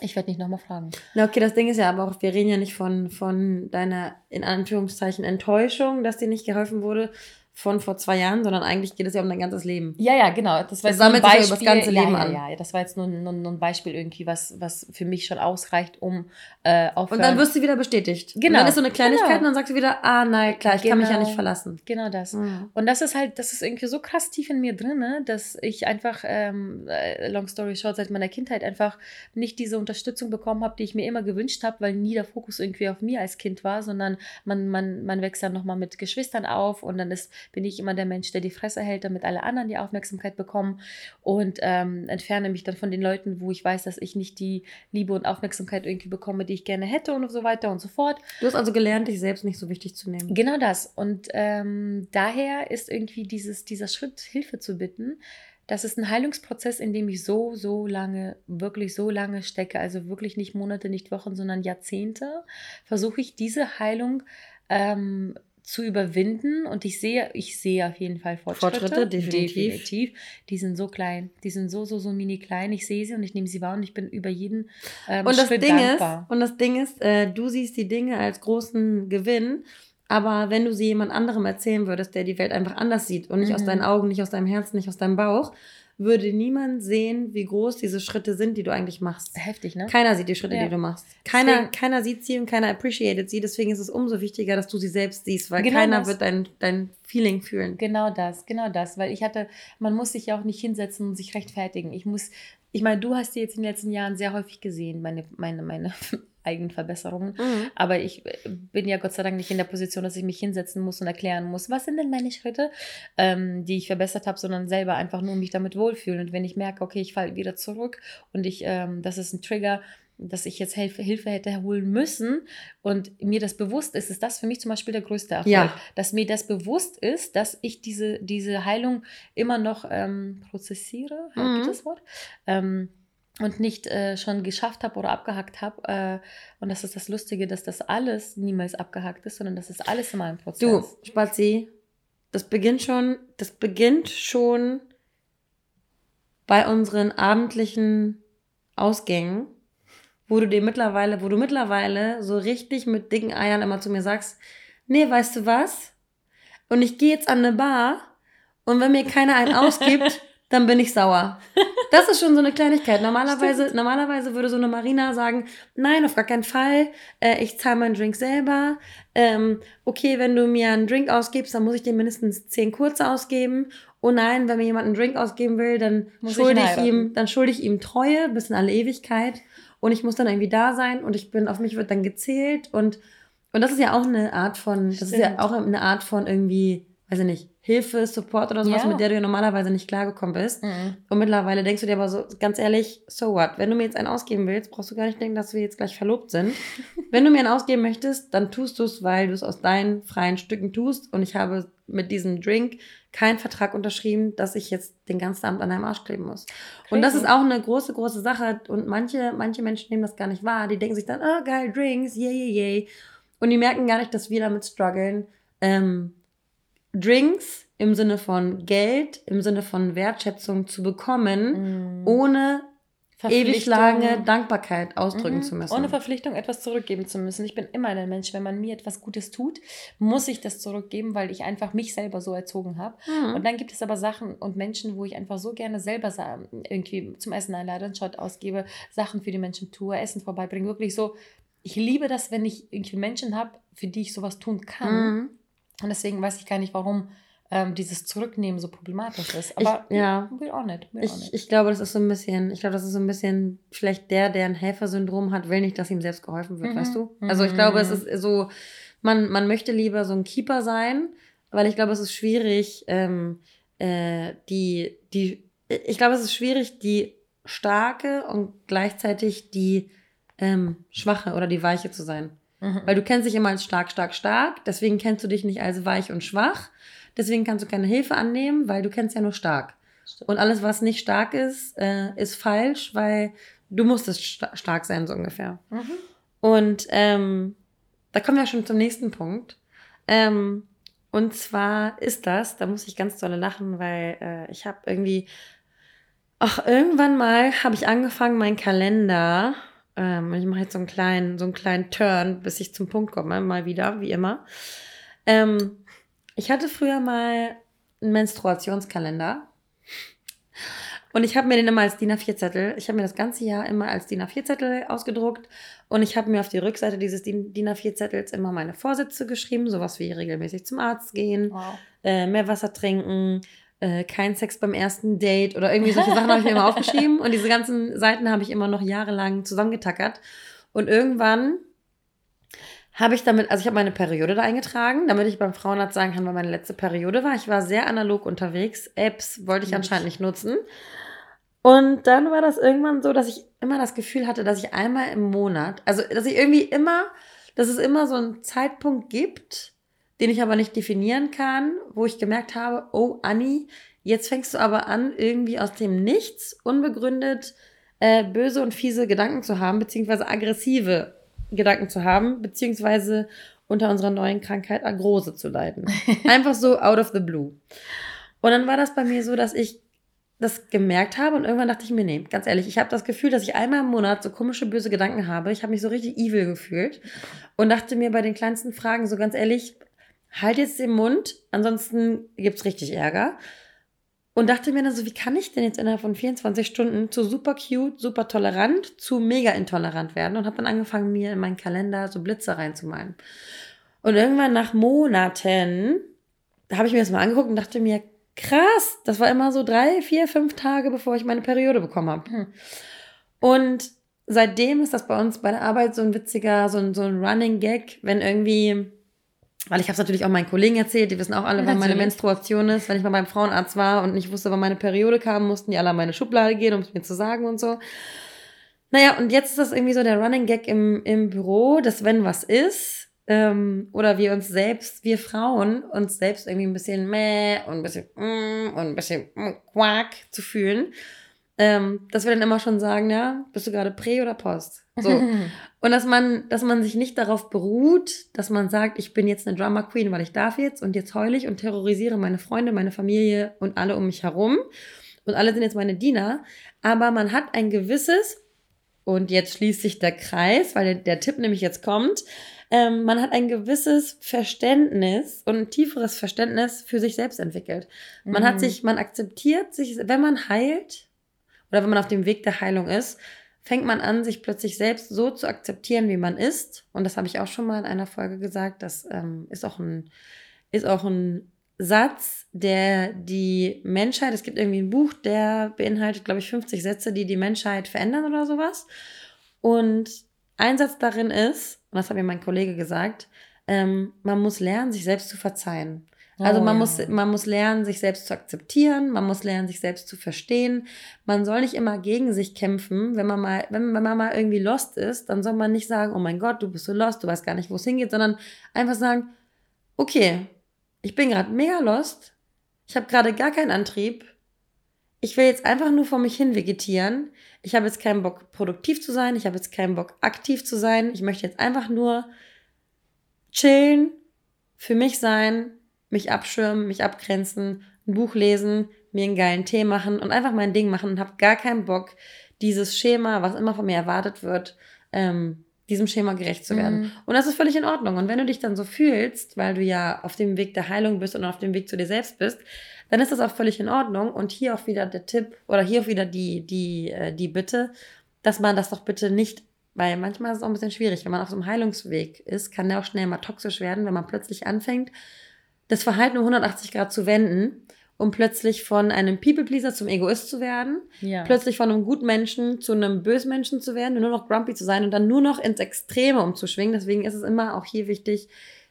ich werde nicht nochmal fragen. Na okay, das Ding ist ja aber auch, wir reden ja nicht von, von deiner, in Anführungszeichen, Enttäuschung, dass dir nicht geholfen wurde, von vor zwei Jahren, sondern eigentlich geht es ja um dein ganzes Leben. Ja, ja, genau. Das war das sammelt sich ja über das ganze Leben ja, an. Ja, ja, das war jetzt nur, nur, nur, ein Beispiel irgendwie, was, was für mich schon ausreicht, um äh, aufhören. Und dann wirst du wieder bestätigt. Genau. Und dann ist so eine Kleinigkeit genau. und dann sagst du wieder, ah, nein, klar, ich genau. kann mich ja nicht genau. verlassen. Genau das. Mhm. Und das ist halt, das ist irgendwie so krass tief in mir drin, dass ich einfach, ähm, äh, long story short, seit meiner Kindheit einfach nicht diese Unterstützung bekommen habe, die ich mir immer gewünscht habe, weil nie der Fokus irgendwie auf mir als Kind war, sondern man, man, man wächst dann nochmal mit Geschwistern auf und dann ist, bin ich immer der Mensch, der die Fresse hält, damit alle anderen die Aufmerksamkeit bekommen und ähm, entferne mich dann von den Leuten, wo ich weiß, dass ich nicht die Liebe und Aufmerksamkeit irgendwie bekomme, die ich gerne hätte und so weiter und so fort. Du hast also gelernt, dich selbst nicht so wichtig zu nehmen. Genau das. Und ähm, daher ist irgendwie dieses, dieser Schritt, Hilfe zu bitten, das ist ein Heilungsprozess, in dem ich so, so lange, wirklich so lange stecke, also wirklich nicht Monate, nicht Wochen, sondern Jahrzehnte, versuche ich diese Heilung ähm, zu überwinden und ich sehe, ich sehe auf jeden Fall Fortschritte. Fortschritte, definitiv. definitiv. Die sind so klein, die sind so, so, so mini klein. Ich sehe sie und ich nehme sie wahr und ich bin über jeden ähm, und das Schritt Ding dankbar. Ist, und das Ding ist, äh, du siehst die Dinge als großen Gewinn, aber wenn du sie jemand anderem erzählen würdest, der die Welt einfach anders sieht und nicht mhm. aus deinen Augen, nicht aus deinem Herzen, nicht aus deinem Bauch, würde niemand sehen, wie groß diese Schritte sind, die du eigentlich machst. Heftig, ne? Keiner sieht die Schritte, ja. die du machst. Keiner, keiner sieht sie und keiner appreciated sie. Deswegen ist es umso wichtiger, dass du sie selbst siehst, weil genau keiner das. wird dein, dein Feeling fühlen. Genau das, genau das. Weil ich hatte, man muss sich ja auch nicht hinsetzen und sich rechtfertigen. Ich muss, ich meine, du hast die jetzt in den letzten Jahren sehr häufig gesehen, meine, meine, meine Eigenverbesserungen. Mhm. Aber ich äh, bin ja Gott sei Dank nicht in der Position, dass ich mich hinsetzen muss und erklären muss, was sind denn meine Schritte, ähm, die ich verbessert habe, sondern selber einfach nur mich damit wohlfühlen. Und wenn ich merke, okay, ich falle wieder zurück und ich, ähm, das ist ein Trigger, dass ich jetzt Hilfe, Hilfe hätte holen müssen und mir das bewusst ist, ist das für mich zum Beispiel der größte Erfolg. Ja. Dass mir das bewusst ist, dass ich diese, diese Heilung immer noch ähm, prozessiere, mhm. gibt das Wort? Ähm, und nicht äh, schon geschafft habe oder abgehackt habe. Äh, und das ist das Lustige, dass das alles niemals abgehackt ist, sondern das ist alles immer ein Prozess. Du, Spazi, das beginnt schon, das beginnt schon bei unseren abendlichen Ausgängen, wo du dir mittlerweile, wo du mittlerweile so richtig mit dicken Eiern immer zu mir sagst, nee, weißt du was? Und ich gehe jetzt an eine Bar und wenn mir keiner einen ausgibt, dann bin ich sauer. Das ist schon so eine Kleinigkeit. Normalerweise, normalerweise würde so eine Marina sagen, nein, auf gar keinen Fall. Äh, ich zahle meinen Drink selber. Ähm, okay, wenn du mir einen Drink ausgibst, dann muss ich dir mindestens zehn kurze ausgeben. Oh nein, wenn mir jemand einen Drink ausgeben will, dann schulde ich, ich ihm, dann schulde ich ihm Treue bis in alle Ewigkeit. Und ich muss dann irgendwie da sein und ich bin, auf mich wird dann gezählt und, und das ist ja auch eine Art von, das Stimmt. ist ja auch eine Art von irgendwie, weiß ich nicht, Hilfe, Support oder sowas, ja. mit der du ja normalerweise nicht klargekommen bist. Mhm. Und mittlerweile denkst du dir aber so, ganz ehrlich, so what? Wenn du mir jetzt einen ausgeben willst, brauchst du gar nicht denken, dass wir jetzt gleich verlobt sind. Wenn du mir einen ausgeben möchtest, dann tust du es, weil du es aus deinen freien Stücken tust. Und ich habe mit diesem Drink keinen Vertrag unterschrieben, dass ich jetzt den ganzen Abend an deinem Arsch kleben muss. Crazy. Und das ist auch eine große, große Sache. Und manche, manche Menschen nehmen das gar nicht wahr. Die denken sich dann, oh geil, Drinks, yay, yay, yay. Und die merken gar nicht, dass wir damit strugglen. Ähm, Drinks im Sinne von Geld, im Sinne von Wertschätzung zu bekommen, mm. ohne ewig lange Dankbarkeit ausdrücken mhm. zu müssen. Ohne Verpflichtung etwas zurückgeben zu müssen. Ich bin immer ein Mensch, wenn man mir etwas Gutes tut, muss ich das zurückgeben, weil ich einfach mich selber so erzogen habe. Mhm. Und dann gibt es aber Sachen und Menschen, wo ich einfach so gerne selber irgendwie zum Essen einlade, einen Shot ausgebe, Sachen für die Menschen tue, Essen vorbeibringe. Wirklich so, ich liebe das, wenn ich irgendwie Menschen habe, für die ich sowas tun kann. Mhm. Und deswegen weiß ich gar nicht, warum ähm, dieses Zurücknehmen so problematisch ist. Aber ich, ja, will auch nicht. Will ich, ich glaube, das ist so ein bisschen, ich glaube, das ist so ein bisschen, vielleicht der, der ein Helfersyndrom hat, will nicht, dass ihm selbst geholfen wird, mhm. weißt du? Also ich glaube, es mhm. ist so, man, man möchte lieber so ein Keeper sein, weil ich glaube, es ist schwierig, ähm, äh, die, die, ich glaube, es ist schwierig, die starke und gleichzeitig die ähm, schwache oder die weiche zu sein. Mhm. Weil du kennst dich immer als stark, stark, stark. Deswegen kennst du dich nicht als weich und schwach. Deswegen kannst du keine Hilfe annehmen, weil du kennst ja nur stark. Stimmt. Und alles, was nicht stark ist, äh, ist falsch, weil du musstest sta stark sein, so ungefähr. Mhm. Und ähm, da kommen wir schon zum nächsten Punkt. Ähm, und zwar ist das, da muss ich ganz dolle lachen, weil äh, ich habe irgendwie, ach, irgendwann mal habe ich angefangen, meinen Kalender ähm, ich mache jetzt so einen kleinen, so einen kleinen Turn, bis ich zum Punkt komme, mal wieder, wie immer. Ähm, ich hatte früher mal einen Menstruationskalender. Und ich habe mir den immer als DIN A4-Zettel, ich habe mir das ganze Jahr immer als DIN A4-Zettel ausgedruckt und ich habe mir auf die Rückseite dieses DIN A4-Zettels immer meine Vorsätze geschrieben, sowas wie regelmäßig zum Arzt gehen, wow. äh, mehr Wasser trinken, äh, kein Sex beim ersten Date oder irgendwie solche Sachen habe ich mir immer aufgeschrieben. Und diese ganzen Seiten habe ich immer noch jahrelang zusammengetackert. Und irgendwann habe ich damit, also ich habe meine Periode da eingetragen, damit ich beim Frauenarzt sagen kann, wann meine letzte Periode war. Ich war sehr analog unterwegs. Apps wollte ich anscheinend nicht nutzen. Und dann war das irgendwann so, dass ich immer das Gefühl hatte, dass ich einmal im Monat, also dass ich irgendwie immer, dass es immer so einen Zeitpunkt gibt, den ich aber nicht definieren kann, wo ich gemerkt habe, oh Anni, jetzt fängst du aber an, irgendwie aus dem Nichts unbegründet äh, böse und fiese Gedanken zu haben, beziehungsweise aggressive Gedanken zu haben, beziehungsweise unter unserer neuen Krankheit Agrose zu leiden. Einfach so out of the blue. Und dann war das bei mir so, dass ich das gemerkt habe und irgendwann dachte ich mir, nee, ganz ehrlich, ich habe das Gefühl, dass ich einmal im Monat so komische, böse Gedanken habe. Ich habe mich so richtig evil gefühlt und dachte mir bei den kleinsten Fragen so ganz ehrlich, halt jetzt den Mund, ansonsten gibt's richtig Ärger. Und dachte mir dann so, wie kann ich denn jetzt innerhalb von 24 Stunden zu super cute, super tolerant, zu mega intolerant werden? Und habe dann angefangen, mir in meinen Kalender so Blitze reinzumalen. Und irgendwann nach Monaten, da habe ich mir das mal angeguckt und dachte mir, krass, das war immer so drei, vier, fünf Tage, bevor ich meine Periode bekommen habe. Hm. Und seitdem ist das bei uns bei der Arbeit so ein witziger, so ein, so ein Running Gag, wenn irgendwie weil ich habe es natürlich auch meinen Kollegen erzählt, die wissen auch alle, wann meine Menstruation ist. Wenn ich mal beim Frauenarzt war und nicht wusste, wann meine Periode kam, mussten die alle an meine Schublade gehen, um es mir zu sagen und so. Naja, und jetzt ist das irgendwie so der Running Gag im, im Büro, dass wenn was ist, ähm, oder wir uns selbst, wir Frauen, uns selbst irgendwie ein bisschen meh und ein bisschen mm, und ein bisschen mm, quack zu fühlen, ähm, dass wir dann immer schon sagen, ja, bist du gerade Prä oder Post? So. Und dass man, dass man sich nicht darauf beruht, dass man sagt, ich bin jetzt eine Drama Queen, weil ich darf jetzt und jetzt heule ich und terrorisiere meine Freunde, meine Familie und alle um mich herum. Und alle sind jetzt meine Diener. Aber man hat ein gewisses, und jetzt schließt sich der Kreis, weil der, der Tipp nämlich jetzt kommt, ähm, man hat ein gewisses Verständnis und ein tieferes Verständnis für sich selbst entwickelt. Man mhm. hat sich, man akzeptiert sich, wenn man heilt oder wenn man auf dem Weg der Heilung ist, fängt man an, sich plötzlich selbst so zu akzeptieren, wie man ist. Und das habe ich auch schon mal in einer Folge gesagt. Das ähm, ist, auch ein, ist auch ein Satz, der die Menschheit, es gibt irgendwie ein Buch, der beinhaltet, glaube ich, 50 Sätze, die die Menschheit verändern oder sowas. Und ein Satz darin ist, und das hat mir mein Kollege gesagt, ähm, man muss lernen, sich selbst zu verzeihen. Also oh, man, ja. muss, man muss lernen, sich selbst zu akzeptieren, man muss lernen, sich selbst zu verstehen. Man soll nicht immer gegen sich kämpfen. Wenn man mal, wenn, wenn man mal irgendwie lost ist, dann soll man nicht sagen, oh mein Gott, du bist so lost, du weißt gar nicht, wo es hingeht, sondern einfach sagen, okay, ich bin gerade mega lost, ich habe gerade gar keinen Antrieb, ich will jetzt einfach nur vor mich hin vegetieren. Ich habe jetzt keinen Bock, produktiv zu sein. Ich habe jetzt keinen Bock, aktiv zu sein. Ich möchte jetzt einfach nur chillen, für mich sein, mich abschirmen, mich abgrenzen, ein Buch lesen, mir einen geilen Tee machen und einfach mein Ding machen und habe gar keinen Bock, dieses Schema, was immer von mir erwartet wird, ähm, diesem Schema gerecht zu werden. Mhm. Und das ist völlig in Ordnung. Und wenn du dich dann so fühlst, weil du ja auf dem Weg der Heilung bist und auf dem Weg zu dir selbst bist, dann ist das auch völlig in Ordnung. Und hier auch wieder der Tipp oder hier auch wieder die, die, äh, die Bitte, dass man das doch bitte nicht, weil manchmal ist es auch ein bisschen schwierig, wenn man auf so einem Heilungsweg ist, kann der auch schnell mal toxisch werden, wenn man plötzlich anfängt, das Verhalten um 180 Grad zu wenden um plötzlich von einem People-Pleaser zum Egoist zu werden, ja. plötzlich von einem guten Menschen zu einem bösen Menschen zu werden nur noch grumpy zu sein und dann nur noch ins Extreme umzuschwingen. Deswegen ist es immer auch hier wichtig,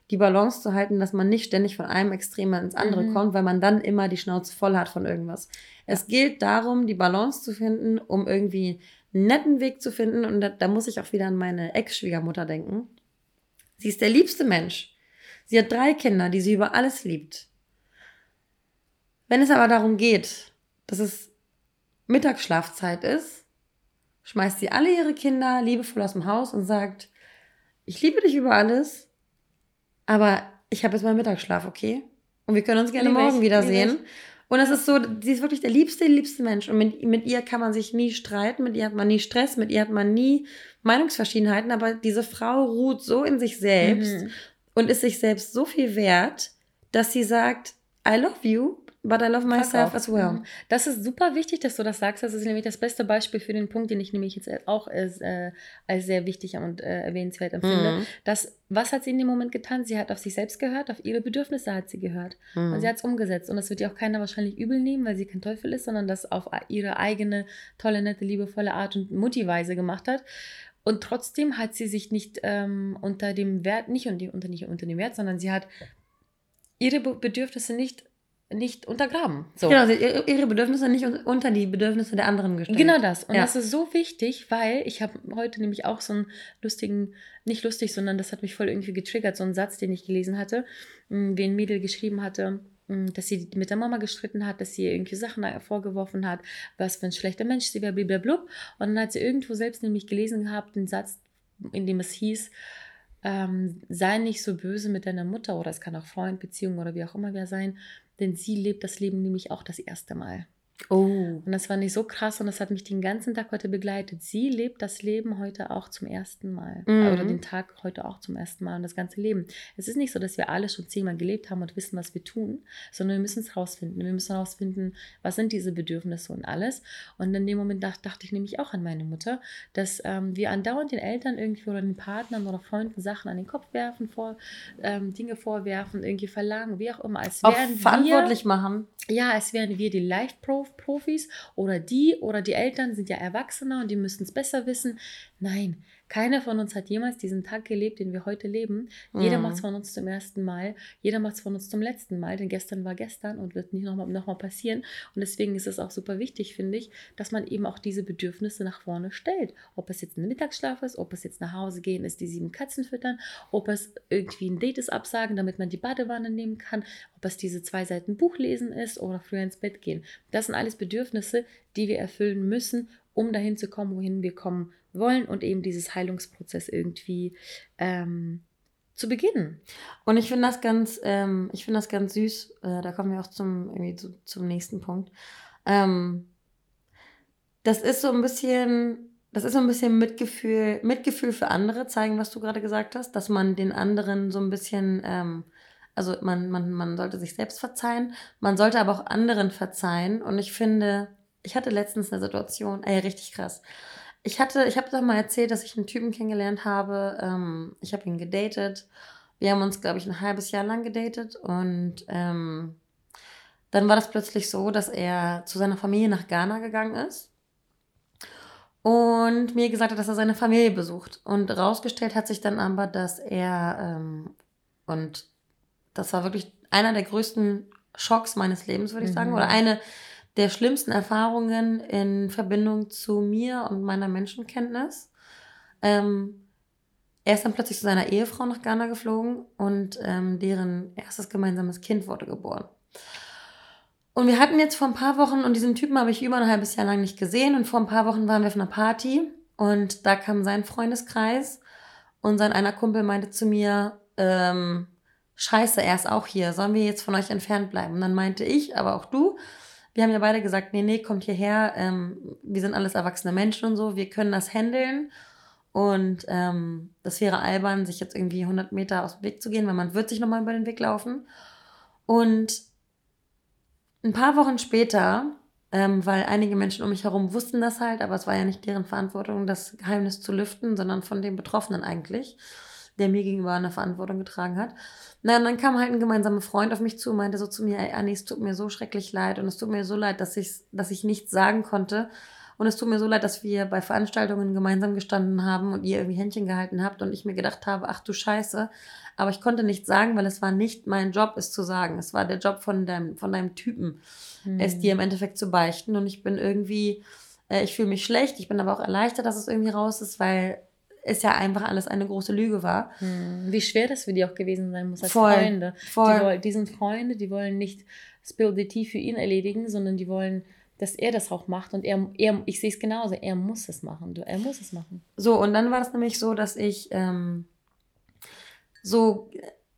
die Balance zu halten, dass man nicht ständig von einem Extrem ins andere mhm. kommt, weil man dann immer die Schnauze voll hat von irgendwas. Es gilt darum, die Balance zu finden, um irgendwie einen netten Weg zu finden. Und da, da muss ich auch wieder an meine Ex-Schwiegermutter denken. Sie ist der liebste Mensch. Sie hat drei Kinder, die sie über alles liebt. Wenn es aber darum geht, dass es Mittagsschlafzeit ist, schmeißt sie alle ihre Kinder liebevoll aus dem Haus und sagt, ich liebe dich über alles, aber ich habe jetzt mal Mittagsschlaf, okay? Und wir können uns gerne Lieb morgen ich, wiedersehen. Und es ist so, sie ist wirklich der liebste, liebste Mensch. Und mit, mit ihr kann man sich nie streiten, mit ihr hat man nie Stress, mit ihr hat man nie Meinungsverschiedenheiten. Aber diese Frau ruht so in sich selbst mhm. Und ist sich selbst so viel wert, dass sie sagt, I love you, But I love myself as well. Mhm. Das ist super wichtig, dass du das sagst. Das ist nämlich das beste Beispiel für den Punkt, den ich nämlich jetzt auch als, äh, als sehr wichtig und äh, erwähnenswert empfinde. Mhm. Dass, was hat sie in dem Moment getan? Sie hat auf sich selbst gehört, auf ihre Bedürfnisse hat sie gehört. Mhm. Und sie hat es umgesetzt. Und das wird ihr auch keiner wahrscheinlich übel nehmen, weil sie kein Teufel ist, sondern das auf ihre eigene, tolle, nette, liebevolle Art und Mutti-Weise gemacht hat. Und trotzdem hat sie sich nicht ähm, unter dem Wert, nicht unter, nicht unter dem Wert, sondern sie hat ihre Bedürfnisse nicht nicht untergraben. So. Genau, ihre Bedürfnisse nicht unter die Bedürfnisse der anderen gestellt. Genau das. Und ja. das ist so wichtig, weil ich habe heute nämlich auch so einen lustigen, nicht lustig, sondern das hat mich voll irgendwie getriggert, so einen Satz, den ich gelesen hatte, wie ein Mädel geschrieben hatte, dass sie mit der Mama gestritten hat, dass sie ihr irgendwie Sachen vorgeworfen hat, was für ein schlechter Mensch sie wäre, blablabla. Und dann hat sie irgendwo selbst nämlich gelesen gehabt, den Satz, in dem es hieß, ähm, sei nicht so böse mit deiner Mutter oder es kann auch Freund, Beziehung oder wie auch immer wer sein, denn sie lebt das Leben nämlich auch das erste Mal. Oh. Und das war nicht so krass und das hat mich den ganzen Tag heute begleitet. Sie lebt das Leben heute auch zum ersten Mal. Mhm. Oder den Tag heute auch zum ersten Mal und das ganze Leben. Es ist nicht so, dass wir alle schon zehnmal gelebt haben und wissen, was wir tun, sondern wir müssen es rausfinden. Wir müssen rausfinden, was sind diese Bedürfnisse und alles. Und in dem Moment dachte, dachte ich nämlich auch an meine Mutter, dass ähm, wir andauernd den Eltern irgendwie oder den Partnern oder Freunden Sachen an den Kopf werfen, vor, ähm, Dinge vorwerfen, irgendwie verlangen, wie auch immer. Als wären auch verantwortlich wir, machen. Ja, als wären wir die Profis oder die oder die Eltern sind ja Erwachsener und die müssen es besser wissen. Nein, keiner von uns hat jemals diesen Tag gelebt, den wir heute leben. Mhm. Jeder macht es von uns zum ersten Mal, jeder macht es von uns zum letzten Mal, denn gestern war gestern und wird nicht nochmal noch mal passieren. Und deswegen ist es auch super wichtig, finde ich, dass man eben auch diese Bedürfnisse nach vorne stellt. Ob es jetzt ein Mittagsschlaf ist, ob es jetzt nach Hause gehen ist, die sieben Katzen füttern, ob es irgendwie ein Date ist absagen, damit man die Badewanne nehmen kann, ob es diese zwei Seiten Buch lesen ist oder früher ins Bett gehen. Das sind alles Bedürfnisse, die wir erfüllen müssen, um dahin zu kommen, wohin wir kommen wollen und eben dieses Heilungsprozess irgendwie ähm, zu beginnen. Und ich finde das ganz, ähm, ich finde das ganz süß. Äh, da kommen wir auch zum irgendwie zu, zum nächsten Punkt. Ähm, das ist so ein bisschen, das ist so ein bisschen Mitgefühl, Mitgefühl für andere zeigen, was du gerade gesagt hast, dass man den anderen so ein bisschen, ähm, also man, man, man sollte sich selbst verzeihen, man sollte aber auch anderen verzeihen. Und ich finde, ich hatte letztens eine Situation, ey, richtig krass. Ich hatte, ich habe doch mal erzählt, dass ich einen Typen kennengelernt habe. Ähm, ich habe ihn gedatet. Wir haben uns, glaube ich, ein halbes Jahr lang gedatet und ähm, dann war das plötzlich so, dass er zu seiner Familie nach Ghana gegangen ist und mir gesagt hat, dass er seine Familie besucht. Und rausgestellt hat sich dann aber, dass er, ähm, und das war wirklich einer der größten Schocks meines Lebens, würde ich mhm. sagen. Oder eine der schlimmsten Erfahrungen in Verbindung zu mir und meiner Menschenkenntnis. Ähm, er ist dann plötzlich zu seiner Ehefrau nach Ghana geflogen und ähm, deren erstes gemeinsames Kind wurde geboren. Und wir hatten jetzt vor ein paar Wochen, und diesen Typen habe ich über ein halbes Jahr lang nicht gesehen, und vor ein paar Wochen waren wir auf einer Party und da kam sein Freundeskreis und sein einer Kumpel meinte zu mir, ähm, scheiße, er ist auch hier, sollen wir jetzt von euch entfernt bleiben? Und dann meinte ich, aber auch du, wir haben ja beide gesagt, nee, nee, kommt hierher, ähm, wir sind alles erwachsene Menschen und so, wir können das handeln. Und ähm, das wäre albern, sich jetzt irgendwie 100 Meter aus dem Weg zu gehen, weil man wird sich nochmal über den Weg laufen. Und ein paar Wochen später, ähm, weil einige Menschen um mich herum wussten das halt, aber es war ja nicht deren Verantwortung, das Geheimnis zu lüften, sondern von dem Betroffenen eigentlich, der mir gegenüber eine Verantwortung getragen hat. Na, und dann kam halt ein gemeinsamer Freund auf mich zu und meinte so zu mir, ey Anni, es tut mir so schrecklich leid und es tut mir so leid, dass ich, dass ich nichts sagen konnte. Und es tut mir so leid, dass wir bei Veranstaltungen gemeinsam gestanden haben und ihr irgendwie Händchen gehalten habt und ich mir gedacht habe, ach du Scheiße. Aber ich konnte nichts sagen, weil es war nicht mein Job, es zu sagen. Es war der Job von deinem, von deinem Typen, hm. es dir im Endeffekt zu beichten. Und ich bin irgendwie, äh, ich fühle mich schlecht, ich bin aber auch erleichtert, dass es irgendwie raus ist, weil es ja einfach alles eine große Lüge war. Hm, wie schwer das für die auch gewesen sein muss als voll, Freunde. Voll. Die, wollen, die sind Freunde, die wollen nicht Spill the Tea für ihn erledigen, sondern die wollen, dass er das auch macht. Und er, er ich sehe es genauso, er muss es machen. Du, er muss es machen. So, und dann war es nämlich so, dass ich ähm, so,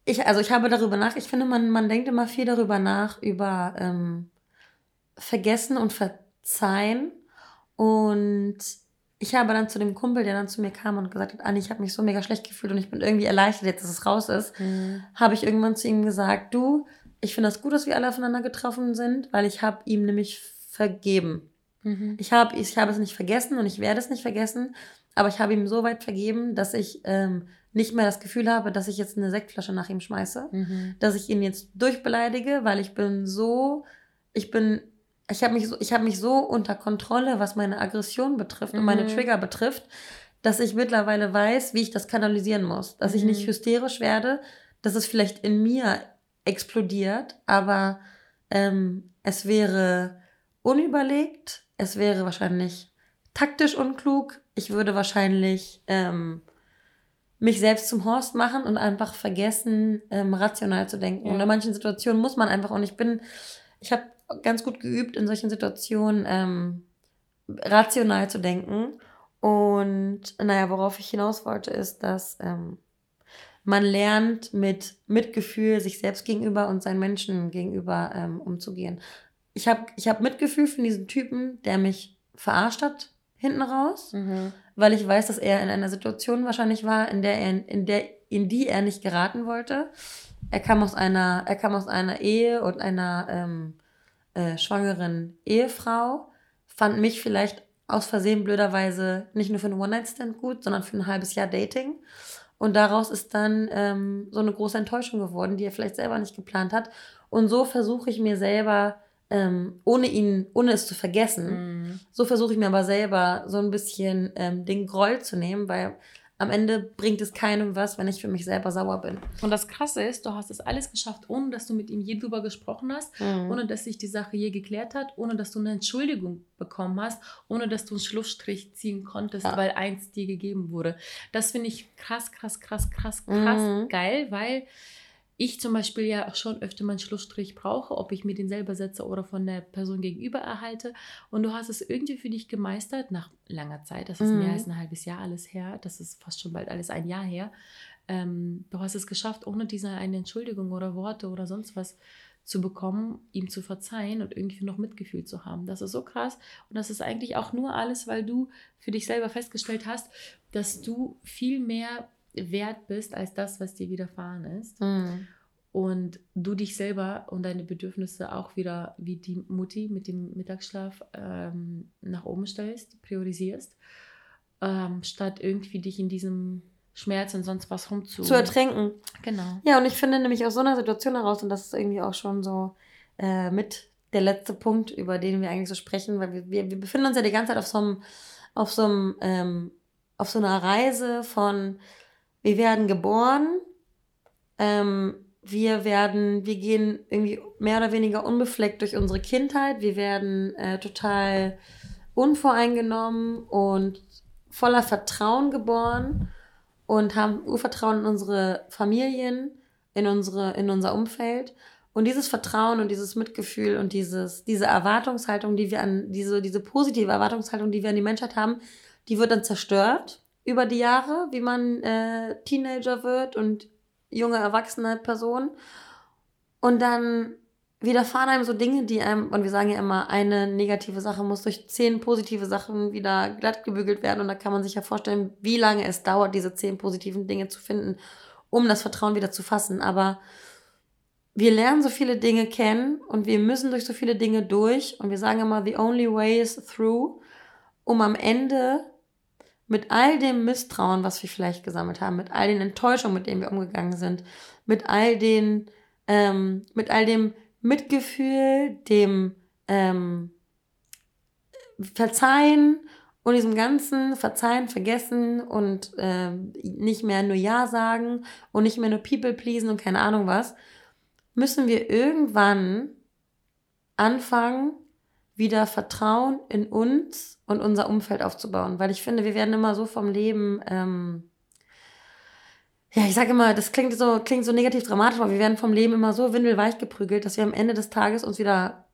ich, also ich habe darüber nach, ich finde, man, man denkt immer viel darüber nach, über ähm, Vergessen und Verzeihen. Und ich habe dann zu dem Kumpel, der dann zu mir kam und gesagt hat, Anni, ich habe mich so mega schlecht gefühlt und ich bin irgendwie erleichtert jetzt, dass es raus ist, mhm. habe ich irgendwann zu ihm gesagt, du, ich finde das gut, dass wir alle aufeinander getroffen sind, weil ich habe ihm nämlich vergeben. Mhm. Ich habe ich hab es nicht vergessen und ich werde es nicht vergessen, aber ich habe ihm so weit vergeben, dass ich ähm, nicht mehr das Gefühl habe, dass ich jetzt eine Sektflasche nach ihm schmeiße, mhm. dass ich ihn jetzt durchbeleidige, weil ich bin so, ich bin ich habe mich, so, hab mich so unter Kontrolle, was meine Aggression betrifft mhm. und meine mhm. Trigger betrifft, dass ich mittlerweile weiß, wie ich das kanalisieren muss. Dass mhm. ich nicht mhm. hysterisch werde, dass es vielleicht in mir explodiert, aber ähm, es wäre unüberlegt, es wäre wahrscheinlich taktisch unklug, ich würde wahrscheinlich ähm, mich selbst zum Horst machen und einfach vergessen, ähm, rational zu denken. Ja. Und in manchen Situationen muss man einfach, und ich bin, ich habe ganz gut geübt, in solchen Situationen ähm, rational zu denken. Und naja, worauf ich hinaus wollte, ist, dass ähm, man lernt, mit Mitgefühl sich selbst gegenüber und seinen Menschen gegenüber ähm, umzugehen. Ich habe ich hab Mitgefühl für diesen Typen, der mich verarscht hat hinten raus, mhm. weil ich weiß, dass er in einer Situation wahrscheinlich war, in der er, in der, in die er nicht geraten wollte. Er kam aus einer, er kam aus einer Ehe und einer ähm, äh, schwangeren Ehefrau fand mich vielleicht aus Versehen blöderweise nicht nur für einen One-Night-Stand gut, sondern für ein halbes Jahr Dating. Und daraus ist dann ähm, so eine große Enttäuschung geworden, die er vielleicht selber nicht geplant hat. Und so versuche ich mir selber, ähm, ohne ihn, ohne es zu vergessen, mm. so versuche ich mir aber selber so ein bisschen ähm, den Groll zu nehmen, weil am Ende bringt es keinem was, wenn ich für mich selber sauer bin. Und das Krasse ist, du hast es alles geschafft, ohne dass du mit ihm je drüber gesprochen hast, mhm. ohne dass sich die Sache je geklärt hat, ohne dass du eine Entschuldigung bekommen hast, ohne dass du einen Schlussstrich ziehen konntest, ja. weil eins dir gegeben wurde. Das finde ich krass, krass, krass, krass, krass mhm. geil, weil ich zum Beispiel ja auch schon öfter mal einen Schlussstrich brauche, ob ich mir den selber setze oder von der Person gegenüber erhalte. Und du hast es irgendwie für dich gemeistert, nach langer Zeit, das ist mhm. mehr als ein halbes Jahr alles her, das ist fast schon bald alles ein Jahr her. Ähm, du hast es geschafft, ohne diese eine Entschuldigung oder Worte oder sonst was zu bekommen, ihm zu verzeihen und irgendwie noch Mitgefühl zu haben. Das ist so krass. Und das ist eigentlich auch nur alles, weil du für dich selber festgestellt hast, dass du viel mehr wert bist als das, was dir widerfahren ist. Mhm. Und du dich selber und deine Bedürfnisse auch wieder wie die Mutti mit dem Mittagsschlaf ähm, nach oben stellst, priorisierst, ähm, statt irgendwie dich in diesem Schmerz und sonst was rumzu... Zu ertränken. Genau. Ja, und ich finde nämlich aus so einer Situation heraus, und das ist irgendwie auch schon so äh, mit der letzte Punkt, über den wir eigentlich so sprechen, weil wir, wir, wir befinden uns ja die ganze Zeit auf so einem, auf so einem, ähm, auf so einer Reise von wir werden geboren, ähm, wir werden, wir gehen irgendwie mehr oder weniger unbefleckt durch unsere Kindheit. Wir werden äh, total unvoreingenommen und voller Vertrauen geboren und haben Urvertrauen in unsere Familien, in, unsere, in unser Umfeld. Und dieses Vertrauen und dieses Mitgefühl und dieses, diese Erwartungshaltung, die wir an, diese, diese positive Erwartungshaltung, die wir an die Menschheit haben, die wird dann zerstört über die Jahre, wie man äh, Teenager wird und junge erwachsene Person. Und dann widerfahren einem so Dinge, die einem, und wir sagen ja immer, eine negative Sache muss durch zehn positive Sachen wieder glatt gebügelt werden. Und da kann man sich ja vorstellen, wie lange es dauert, diese zehn positiven Dinge zu finden, um das Vertrauen wieder zu fassen. Aber wir lernen so viele Dinge kennen und wir müssen durch so viele Dinge durch. Und wir sagen immer, the only way is through, um am Ende mit all dem Misstrauen, was wir vielleicht gesammelt haben, mit all den Enttäuschungen, mit denen wir umgegangen sind, mit all den, ähm, mit all dem Mitgefühl, dem ähm, Verzeihen und diesem ganzen Verzeihen, Vergessen und äh, nicht mehr nur Ja sagen und nicht mehr nur People pleasen und keine Ahnung was, müssen wir irgendwann anfangen, wieder Vertrauen in uns und unser Umfeld aufzubauen. Weil ich finde, wir werden immer so vom Leben, ähm, ja, ich sage immer, das klingt so, klingt so negativ dramatisch, aber wir werden vom Leben immer so windelweich geprügelt, dass wir am Ende des Tages uns wieder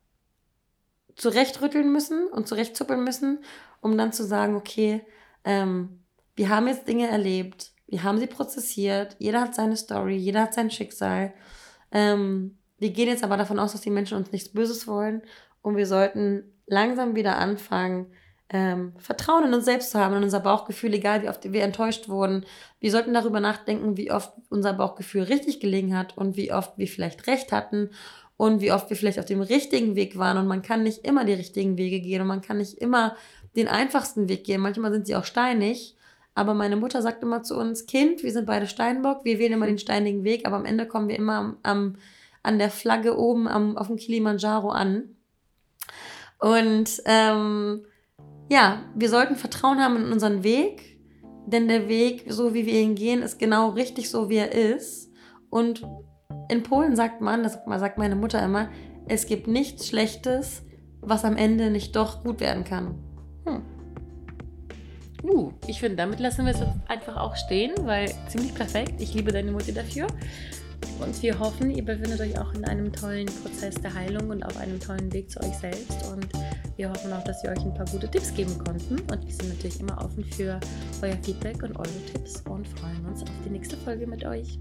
zurechtrütteln müssen und zurechtzuppeln müssen, um dann zu sagen, okay, ähm, wir haben jetzt Dinge erlebt, wir haben sie prozessiert, jeder hat seine Story, jeder hat sein Schicksal. Ähm, wir gehen jetzt aber davon aus, dass die Menschen uns nichts Böses wollen und wir sollten langsam wieder anfangen, ähm, Vertrauen in uns selbst zu haben, in unser Bauchgefühl, egal wie oft wir enttäuscht wurden. Wir sollten darüber nachdenken, wie oft unser Bauchgefühl richtig gelegen hat und wie oft wir vielleicht recht hatten und wie oft wir vielleicht auf dem richtigen Weg waren. Und man kann nicht immer die richtigen Wege gehen und man kann nicht immer den einfachsten Weg gehen. Manchmal sind sie auch steinig. Aber meine Mutter sagt immer zu uns, Kind, wir sind beide Steinbock, wir wählen immer den steinigen Weg, aber am Ende kommen wir immer am, am an der Flagge oben am, auf dem Kilimanjaro an. Und ähm, ja, wir sollten Vertrauen haben in unseren Weg, denn der Weg, so wie wir ihn gehen, ist genau richtig so, wie er ist. Und in Polen sagt man, das sagt meine Mutter immer, es gibt nichts Schlechtes, was am Ende nicht doch gut werden kann. Hm. Uh, ich finde, damit lassen wir es einfach auch stehen, weil ziemlich perfekt. Ich liebe deine Mutter dafür. Und wir hoffen, ihr befindet euch auch in einem tollen Prozess der Heilung und auf einem tollen Weg zu euch selbst. Und wir hoffen auch, dass wir euch ein paar gute Tipps geben konnten. Und wir sind natürlich immer offen für euer Feedback und eure Tipps und freuen uns auf die nächste Folge mit euch.